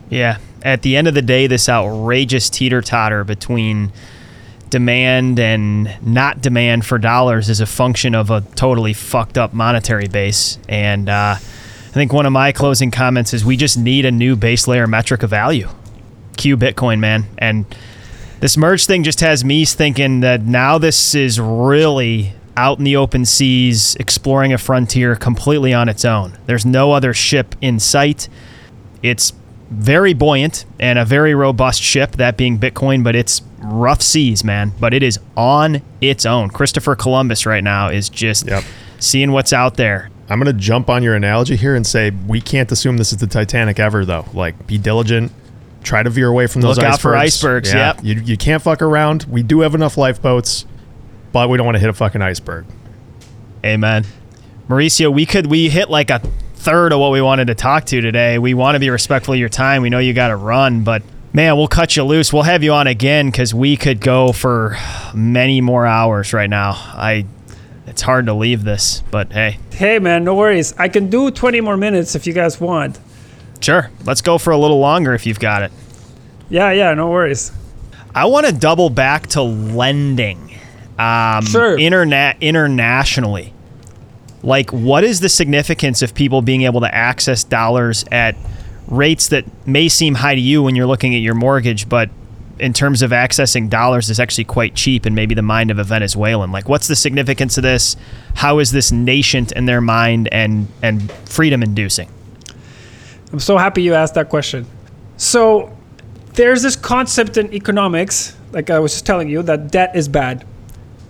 Yeah. At the end of the day, this outrageous teeter totter between demand and not demand for dollars is a function of a totally fucked up monetary base. And uh, I think one of my closing comments is we just need a new base layer metric of value. Q Bitcoin, man. And this merge thing just has me thinking that now this is really out in the open seas, exploring a frontier completely on its own. There's no other ship in sight. It's very buoyant and a very robust ship, that being Bitcoin, but it's rough seas, man. But it is on its own. Christopher Columbus right now is just Yep. seeing what's out there. I'm going to jump on your analogy here and say we can't assume this is the Titanic ever, though. Like, be diligent. Try to veer away from those Look out icebergs. for icebergs, yep. You, you can't fuck around. We do have enough lifeboats, but we don't want to hit a fucking iceberg. Amen. Mauricio, we could we hit like a third of what we wanted to talk to today. We want to be respectful of your time. We know you got to run, but man, we'll cut you loose. We'll have you on again because we could go for many more hours right now. I, it's hard to leave this, but hey, Hey man, no worries. I can do 20 more minutes if you guys want. sure. Let's go for a little longer if you've got it. Yeah, yeah, no worries. I want to double back to lending. Um, Sure. Internet internationally. Like, what is the significance of people being able to access dollars at rates that may seem high to you when you're looking at your mortgage, but in terms of accessing dollars is actually quite cheap in maybe the mind of a Venezuelan? Like, what's the significance of this? How is this nascent in their mind and and freedom inducing? I'm so happy you asked that question. So, there's this concept in economics, like I was just telling you, that debt is bad,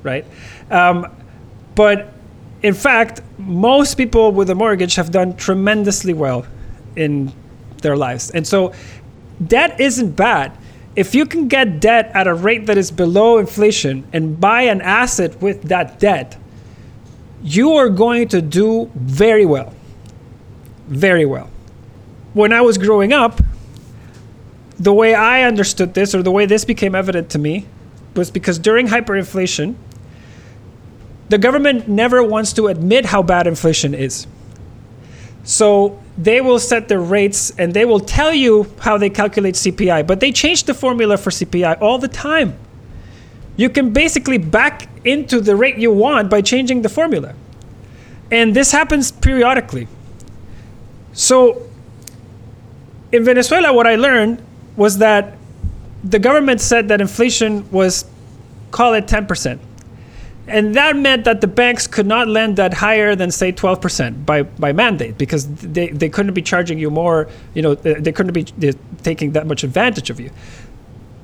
right? Um, but in fact, most people with a mortgage have done tremendously well in their lives. And so debt isn't bad. If you can get debt at a rate that is below inflation and buy an asset with that debt, you are going to do very well. Very well. When I was growing up, the way I understood this, or the way this became evident to me, was because during hyperinflation, the government never wants to admit how bad inflation is. So they will set their rates and they will tell you how they calculate CPI, but they change the formula for CPI all the time. You can basically back into the rate you want by changing the formula. And this happens periodically. So in Venezuela, what I learned was that the government said that inflation was, call it 10%. And that meant that the banks could not lend that higher than say 12% by, by mandate because they, they couldn't be charging you more, you know, they couldn't be taking that much advantage of you.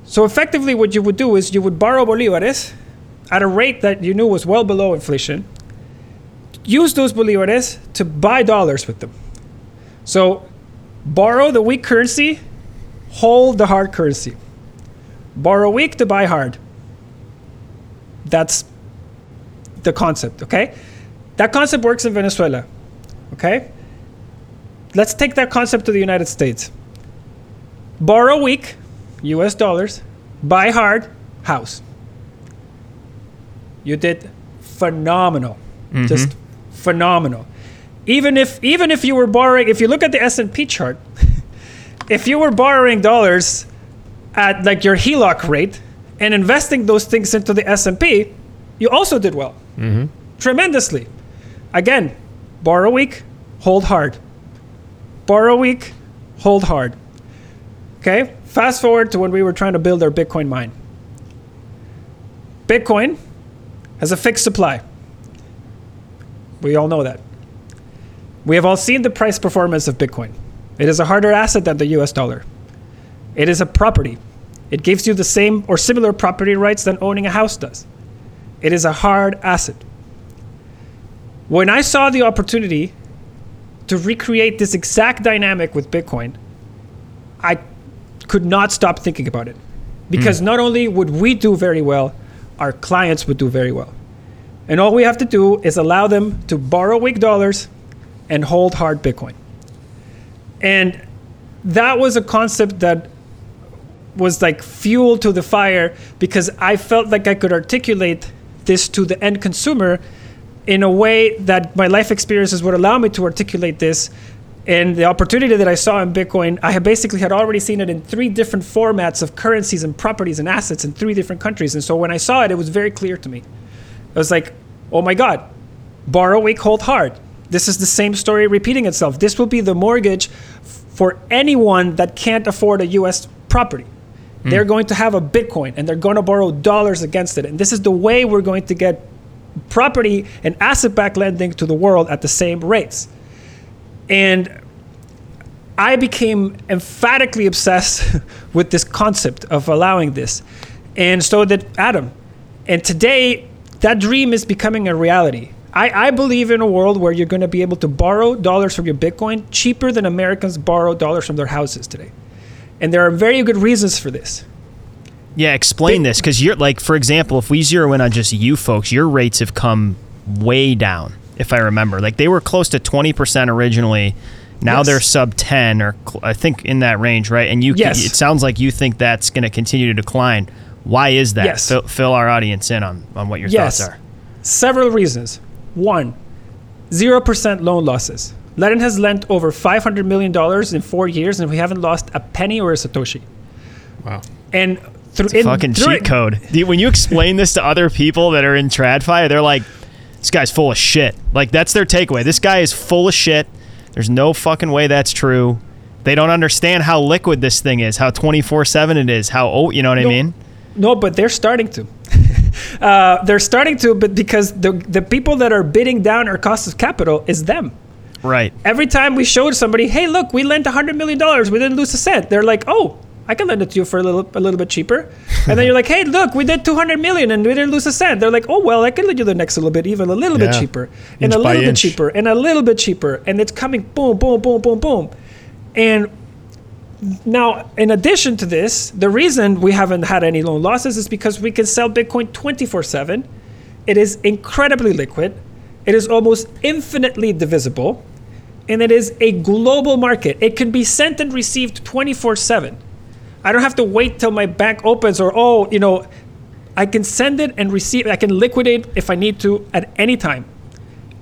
So effectively what you would do is you would borrow bolivares at a rate that you knew was well below inflation, use those bolivares to buy dollars with them. So borrow the weak currency, hold the hard currency. Borrow weak to buy hard. That's the concept, okay? That concept works in Venezuela, okay? Let's take that concept to the United States. Borrow weak, US dollars, buy hard, house. You did phenomenal. Mm-hmm. Just phenomenal. Even if even if you were borrowing if you look at the S&P chart, if you were borrowing dollars at like your HELOC rate and investing those things into the S&P, you also did well. Mm-hmm. Tremendously. Again, borrow weak, hold hard. Borrow weak, hold hard. Okay? Fast forward to when we were trying to build our Bitcoin mine. Bitcoin has a fixed supply. We all know that. We have all seen the price performance of Bitcoin. It is a harder asset than the US dollar. It is a property. It gives you the same or similar property rights than owning a house does. It is a hard asset. When I saw the opportunity to recreate this exact dynamic with Bitcoin, I could not stop thinking about it. Because mm. not only would we do very well, our clients would do very well. And all we have to do is allow them to borrow weak dollars and hold hard Bitcoin. And that was a concept that was like fuel to the fire because I felt like I could articulate this to the end consumer in a way that my life experiences would allow me to articulate this and the opportunity that I saw in Bitcoin, I had basically had already seen it in three different formats of currencies and properties and assets in three different countries. And so when I saw it, it was very clear to me. I was like, oh my God, borrow weak, hold hard. This is the same story repeating itself. This will be the mortgage for anyone that can't afford a US property. They're going to have a Bitcoin and they're going to borrow dollars against it. And this is the way we're going to get property and asset backed lending to the world at the same rates. And I became emphatically obsessed with this concept of allowing this. And so did Adam. And today, that dream is becoming a reality. I, I believe in a world where you're going to be able to borrow dollars from your Bitcoin cheaper than Americans borrow dollars from their houses today. And there are very good reasons for this. Yeah, explain this because you're like, for example, if we zero in on just you folks, your rates have come way down. If I remember, like they were close to twenty percent originally. Now yes. they're sub ten, or cl- I think in that range, right? And you, yes. it sounds like you think that's going to continue to decline. Why is that? Yes. Fill, fill our audience in on, on what your yes. thoughts are. Several reasons. One, zero percent loan losses. Ledn has lent over $500 million in four years, and we haven't lost a penny or a Satoshi. Wow. And through in, fucking cheat it, code. When you explain this to other people that are in TradFi, they're like, this guy's full of shit. Like, that's their takeaway. This guy is full of shit. There's no fucking way that's true. They don't understand how liquid this thing is, how 24 7 it is, how, oh, you know what no, I mean? No, but they're starting to. uh, they're starting to, but because the, the people that are bidding down our cost of capital is them. Right. Every time we showed somebody, hey, look, we lent $100 million, we didn't lose a cent. They're like, oh, I can lend it to you for a little a little bit cheaper. And then you're like, hey, look, we did 200 million and we didn't lose a cent. They're like, oh well, I can lend you the next little bit, even a little bit Yeah. cheaper, and Inch a little bit inch. cheaper, and a little bit cheaper, and it's coming boom, boom, boom, boom, boom, and now, in addition to this, the reason we haven't had any loan losses is because we can sell Bitcoin 24 7. It is incredibly liquid, it is almost infinitely divisible, and it is a global market. It can be sent and received 24 7. I don't have to wait till my bank opens or, oh, you know, I can send it and receive I can liquidate if I need to at any time.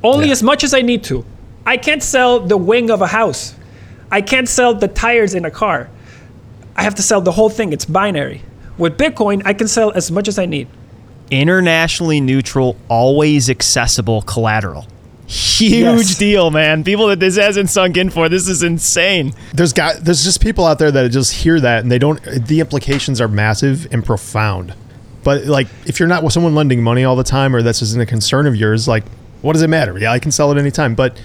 Only Yeah. as much as I need to. I can't sell the wing of a house. I can't sell the tires in a car. I have to sell the whole thing. It's binary. With Bitcoin, I can sell as much as I need. internationally neutral, always accessible collateral. Huge Yes. deal, man. People that this hasn't sunk in for, this is insane. There's got there's just people out there that just hear that and they don't. The implications are massive and profound. But like, if you're not with someone lending money all the time, or this isn't a concern of yours, like, what does it matter? Yeah, I can sell it anytime. But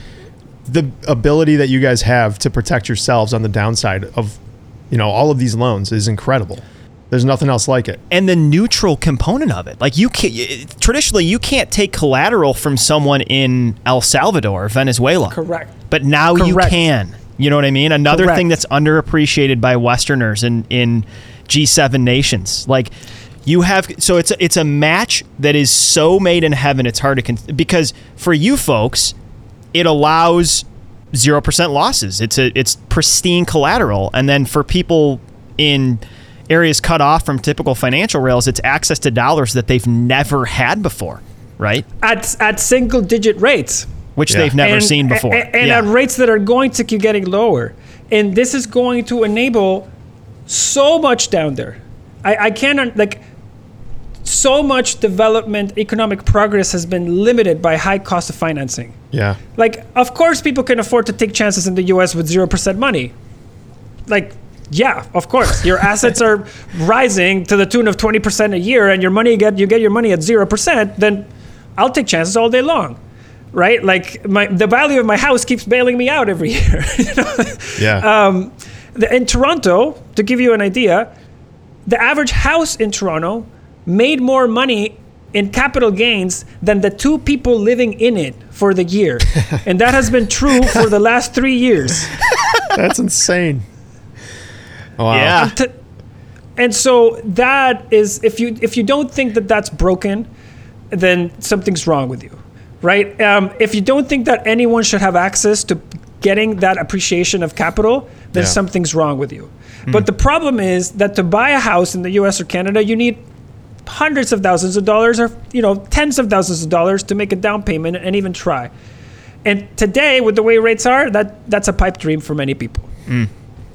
the ability that you guys have to protect yourselves on the downside of, you know, all of these loans is incredible. There's nothing else like it. and the neutral component of it. Like you can traditionally you can't take collateral from someone in El Salvador, Venezuela. Correct. But now you can. You know what I mean? Another Correct. thing that's underappreciated by Westerners in in G7 nations. Like you have so it's a, it's a match that is so made in heaven it's hard to con- because for you folks it allows 0% losses. It's a it's pristine collateral and then for people in areas cut off from typical financial rails it's access to dollars that they've never had before, right? At, at single digit rates. Which Yeah. they've never and, seen before. And, and Yeah. at rates that are going to keep getting lower. And this is going to enable so much down there. I, I cannot, like, so much development, economic progress has been limited by high cost of financing. Yeah. Like, of course, people can afford to take chances in the US with 0% money. Like, yeah, of course. Your assets are rising to the tune of 20% a year and your money get you get your money at 0%, then I'll take chances all day long. Right? Like my the value of my house keeps bailing me out every year. you know? Yeah. Um, the, in Toronto, to give you an idea, the average house in Toronto made more money in capital gains than the two people living in it for the year. and that has been true for the last three years. That's insane. Wow. Yeah. To- and so that is if you if you don't think that that's broken, then something's wrong with you, right? Um, if you don't think that anyone should have access to getting that appreciation of capital, then Yeah. something's wrong with you. But the problem is that to buy a house in the U.S. or Canada, you need hundreds of thousands of dollars or you know tens of thousands of dollars to make a down payment and even try. And today, with the way rates are, that that's a pipe dream for many people.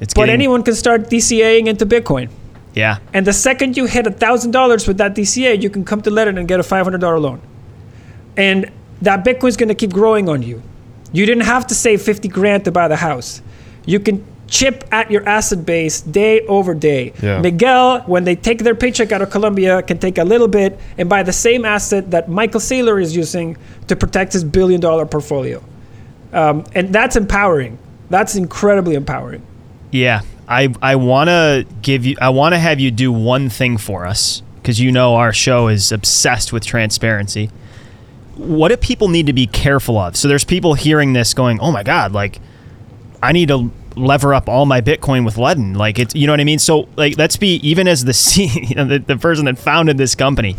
It's But getting- anyone can start DCAing into Bitcoin. Yeah. And the second you hit $1,000 with that DCA, you can come to Ledn and get a $500 loan. And that Bitcoin's going to keep growing on you. You didn't have to save 50 grand to buy the house. You can chip at your asset base day over day. Yeah. Miguel, when they take their paycheck out of Colombia, can take a little bit and buy the same asset that Michael Saylor is using to protect his billion dollar portfolio. Um, and that's empowering. That's incredibly empowering. Yeah, I I want to give you I want to have you do one thing for us because you know our show is obsessed with transparency. What do people need to be careful of? So there's people hearing this going, "Oh my god, like I need to lever up all my Bitcoin with Ledn." Like it's you know what I mean? So like let's be even as the C, the, the person that founded this company.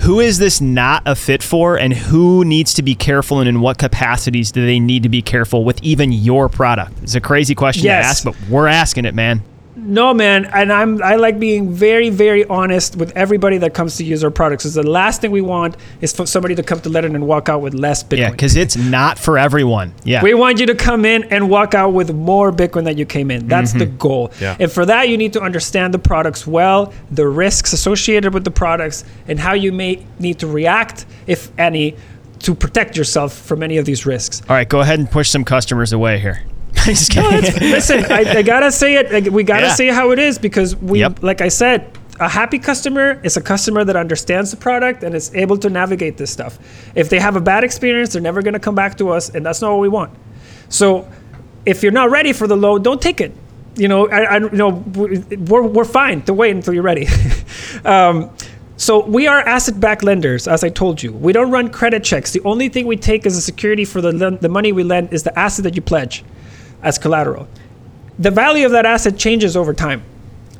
Who is this not a fit for, and who needs to be careful, and in what capacities do they need to be careful with even your product? It's a crazy question Yes. to ask, but we're asking it, man. No, man, and I'm I like being very, very honest with everybody that comes to use our products. Because the last thing we want is for somebody to come to Ledn and walk out with less Bitcoin. Yeah, because it's not for everyone. Yeah. we want you to come in and walk out with more Bitcoin than you came in. That's the mm-hmm. goal. Yeah. And for that, you need to understand the products well, the risks associated with the products, and how you may need to react, if any, to protect yourself from any of these risks. All right, go ahead and push some customers away here. Just kidding. Listen, I, I gotta say it. Like, we gotta Yeah. say how it is because we, Yep. like I said, a happy customer is a customer that understands the product and is able to navigate this stuff. If they have a bad experience, they're never gonna come back to us, and that's not what we want. So, if you're not ready for the loan, don't take it. you know, I, I, you know, we're, we're fine to wait until you're ready. um, so we are asset-backed lenders, as I told you. We don't run credit checks. The only thing we take as a security for the, the money we lend is the asset that you pledge as collateral. The value of that asset changes over time.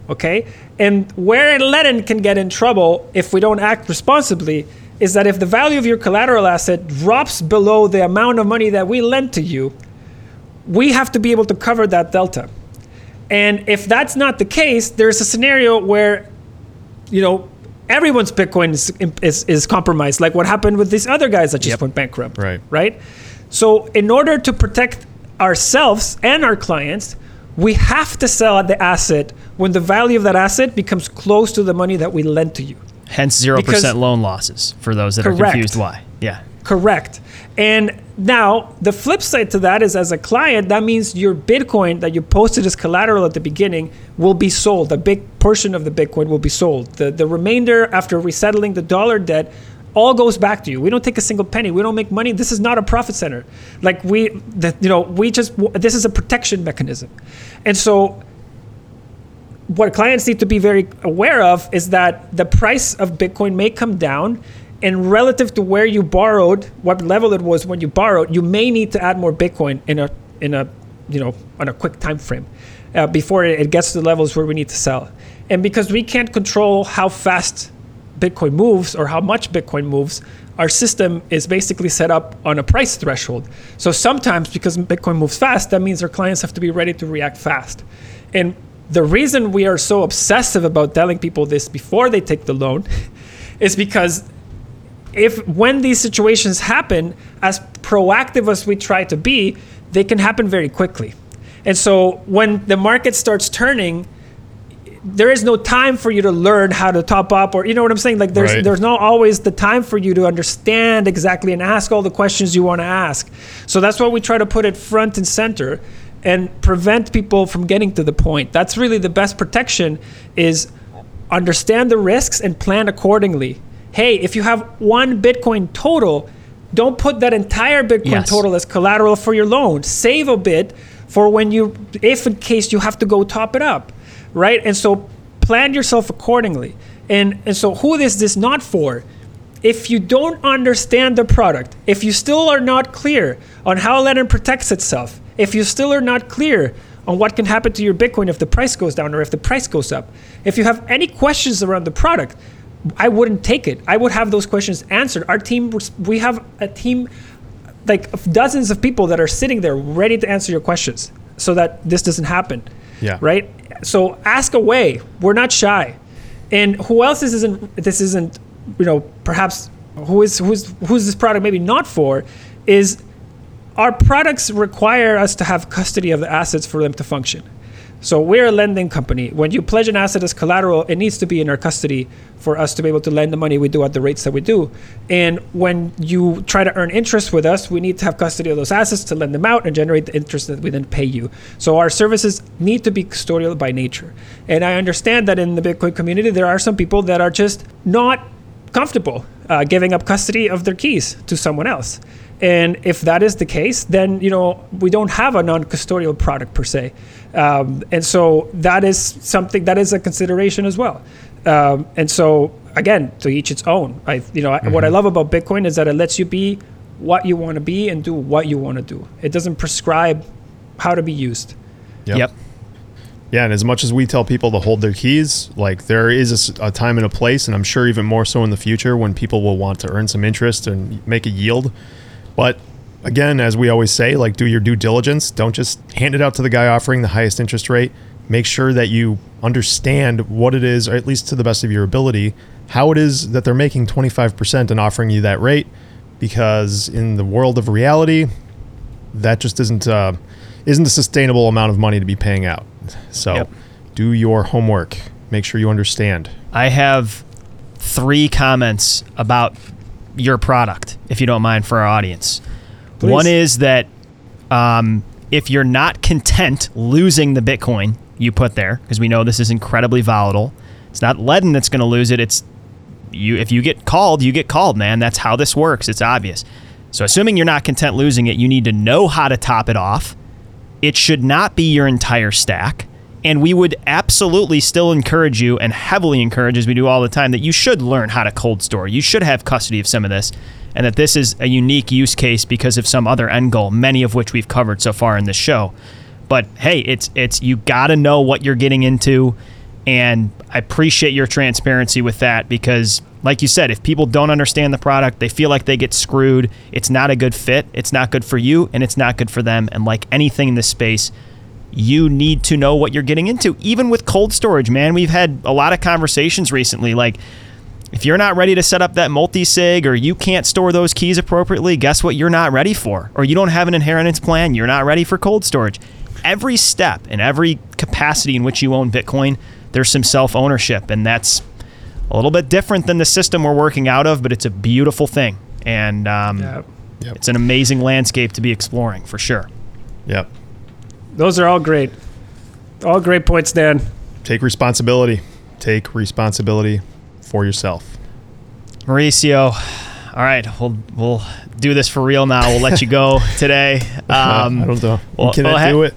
Okay? And where Ledn can get in trouble if we don't act responsibly is that if the value of your collateral asset drops below the amount of money that we lend to you, we have to be able to cover that delta. And if that's not the case, there's a scenario where, you know, everyone's Bitcoin is, is, is, compromised, like what happened with these other guys that just yep. went bankrupt. Right. Right. So, in order to protect ourselves and our clients, we have to sell the asset when the value of that asset becomes close to the money that we lent to you. Hence, 0% because, loan losses for those that correct. are confused why. Yeah. Correct. And now the flip side to that is as a client, that means your Bitcoin that you posted as collateral at the beginning will be sold. A big portion of the Bitcoin will be sold. The, the remainder, after resettling the dollar debt, all goes back to you. We don't take a single penny. We don't make money. This is not a profit center. Like we, the, you know, we just, this is a protection mechanism. And so what clients need to be very aware of is that the price of Bitcoin may come down and relative to where you borrowed, what level it was when you borrowed, you may need to add more Bitcoin in a in a you know on a quick time frame uh, before it gets to the levels where we need to sell. And because we can't control how fast Bitcoin moves or how much Bitcoin moves, our system is basically set up on a price threshold. So sometimes because Bitcoin moves fast, that means our clients have to be ready to react fast. And the reason we are so obsessive about telling people this before they take the loan is because if when these situations happen, as proactive as we try to be, they can happen very quickly. And so when the market starts turning, there is no time for you to learn how to top up or you know what I'm saying? Like there's right. there's not always the time for you to understand exactly and ask all the questions you want to ask. So that's why we try to put it front and center and prevent people from getting to the point. That's really the best protection is understand the risks and plan accordingly hey, if you have one Bitcoin total, don't put that entire Bitcoin yes. total as collateral for your loan. Save a bit for when you, if in case you have to go top it up, right? And so plan yourself accordingly. And, and so who is this not for? If you don't understand the product, if you still are not clear on how Ledn protects itself, if you still are not clear on what can happen to your Bitcoin if the price goes down or if the price goes up, if you have any questions around the product, I wouldn't take it. I would have those questions answered. Our team, we have a team like dozens of people that are sitting there ready to answer your questions so that this doesn't happen. Yeah. Right? So ask away. We're not shy. And who else this isn't this isn't, you know, perhaps who is who's who's this product maybe not for is our products require us to have custody of the assets for them to function. So we're a lending company. When you pledge an asset as collateral, it needs to be in our custody for us to be able to lend the money we do at the rates that we do. And when you try to earn interest with us, we need to have custody of those assets to lend them out and generate the interest that we then pay you. So our services need to be custodial by nature. And I understand that in the Bitcoin community, there are some people that are just not comfortable uh, giving up custody of their keys to someone else. And if that is the case, then you know we don't have a non-custodial product per se, um, and so that is something that is a consideration as well. Um, and so again, to each its own. I you know mm-hmm. what I mm-hmm. love about Bitcoin is that it lets you be what you want to be and do what you want to do. It doesn't prescribe how to be used. Yep. yep. Yeah, and as much as we tell people to hold their keys, like there is a, a, time and a place, and I'm sure even more so in the future when people will want to earn some interest and make a yield. But again, as we always say, like do your due diligence. Don't just hand it out to the guy offering the highest interest rate. Make sure that you understand what it is, or at least to the best of your ability, how it is that they're making 25% and offering you that rate. Because in the world of reality, that just isn't uh, isn't a sustainable amount of money to be paying out. So, yep. do your homework. Make sure you understand. I have three comments about your product, if you don't mind, for our audience. Please. One is that um, if you're not content losing the Bitcoin you put there, because we know this is incredibly volatile, it's not Ledn that's going to lose it. It's you. If you get called, you get called, man. That's how this works. It's obvious. So, assuming you're not content losing it, you need to know how to top it off. It should not be your entire stack. And we would absolutely still encourage you and heavily encourage, as we do all the time, that you should learn how to cold store. You should have custody of some of this, and that this is a unique use case because of some other end goal, many of which we've covered so far in this show. But hey, it's it's you got to know what you're getting into, and I appreciate your transparency with that because, like you said, if people don't understand the product, they feel like they get screwed. It's not a good fit. It's not good for you, and it's not good for them. And like anything in this space, you need to know what you're getting into. Even with cold storage, man, we've had a lot of conversations recently. Like, if you're not ready to set up that multi sig or you can't store those keys appropriately, guess what? You're not ready for. Or you don't have an inheritance plan, you're not ready for cold storage. Every step and every capacity in which you own Bitcoin, there's some self ownership. And that's a little bit different than the system we're working out of, but it's a beautiful thing. And um, Yeah. Yep. it's an amazing landscape to be exploring for sure. Yep. Those are all great. All great points, Dan. Take responsibility. Take responsibility for yourself. Mauricio, all right, we'll we'll do this for real now. We'll let you go today. Um, I don't know. well- you cannot well, ha- do it.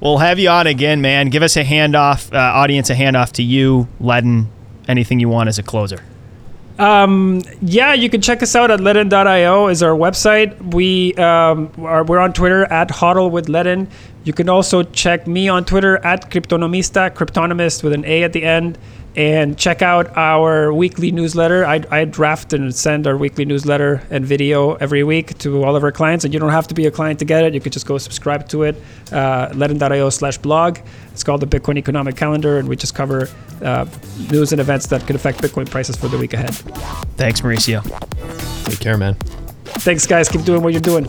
We'll have you on again, man. Give us a handoff, uh, audience, a handoff to you, Ledn. Anything you want as a closer. Um, yeah, you can check us out at Ledn.io is our website. We um, are we're on Twitter at Hodl with Ledn. You can also check me on Twitter at Cryptonomista, Cryptonomist with an A at the end, and check out our weekly newsletter. I, I draft and send our weekly newsletter and video every week to all of our clients, and you don't have to be a client to get it. You could just go subscribe to it. Uh, Ledn.io slash blog. It's called the Bitcoin Economic Calendar, and we just cover uh, news and events that could affect Bitcoin prices for the week ahead. Thanks, Mauricio. Take care, man. Thanks, guys. Keep doing what you're doing.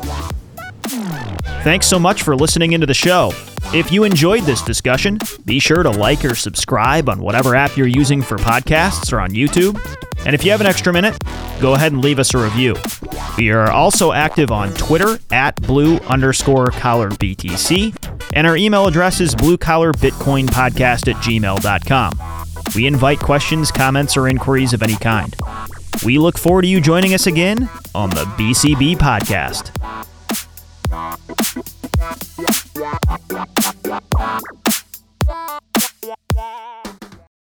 Thanks so much for listening into the show. If you enjoyed this discussion, be sure to like or subscribe on whatever app you're using for podcasts or on YouTube. And if you have an extra minute, go ahead and leave us a review. We are also active on Twitter at blue underscore collar BTC, and our email address is bluecollarbitcoinpodcast at gmail.com. We invite questions, comments, or inquiries of any kind. We look forward to you joining us again on the BCB podcast. Yeah.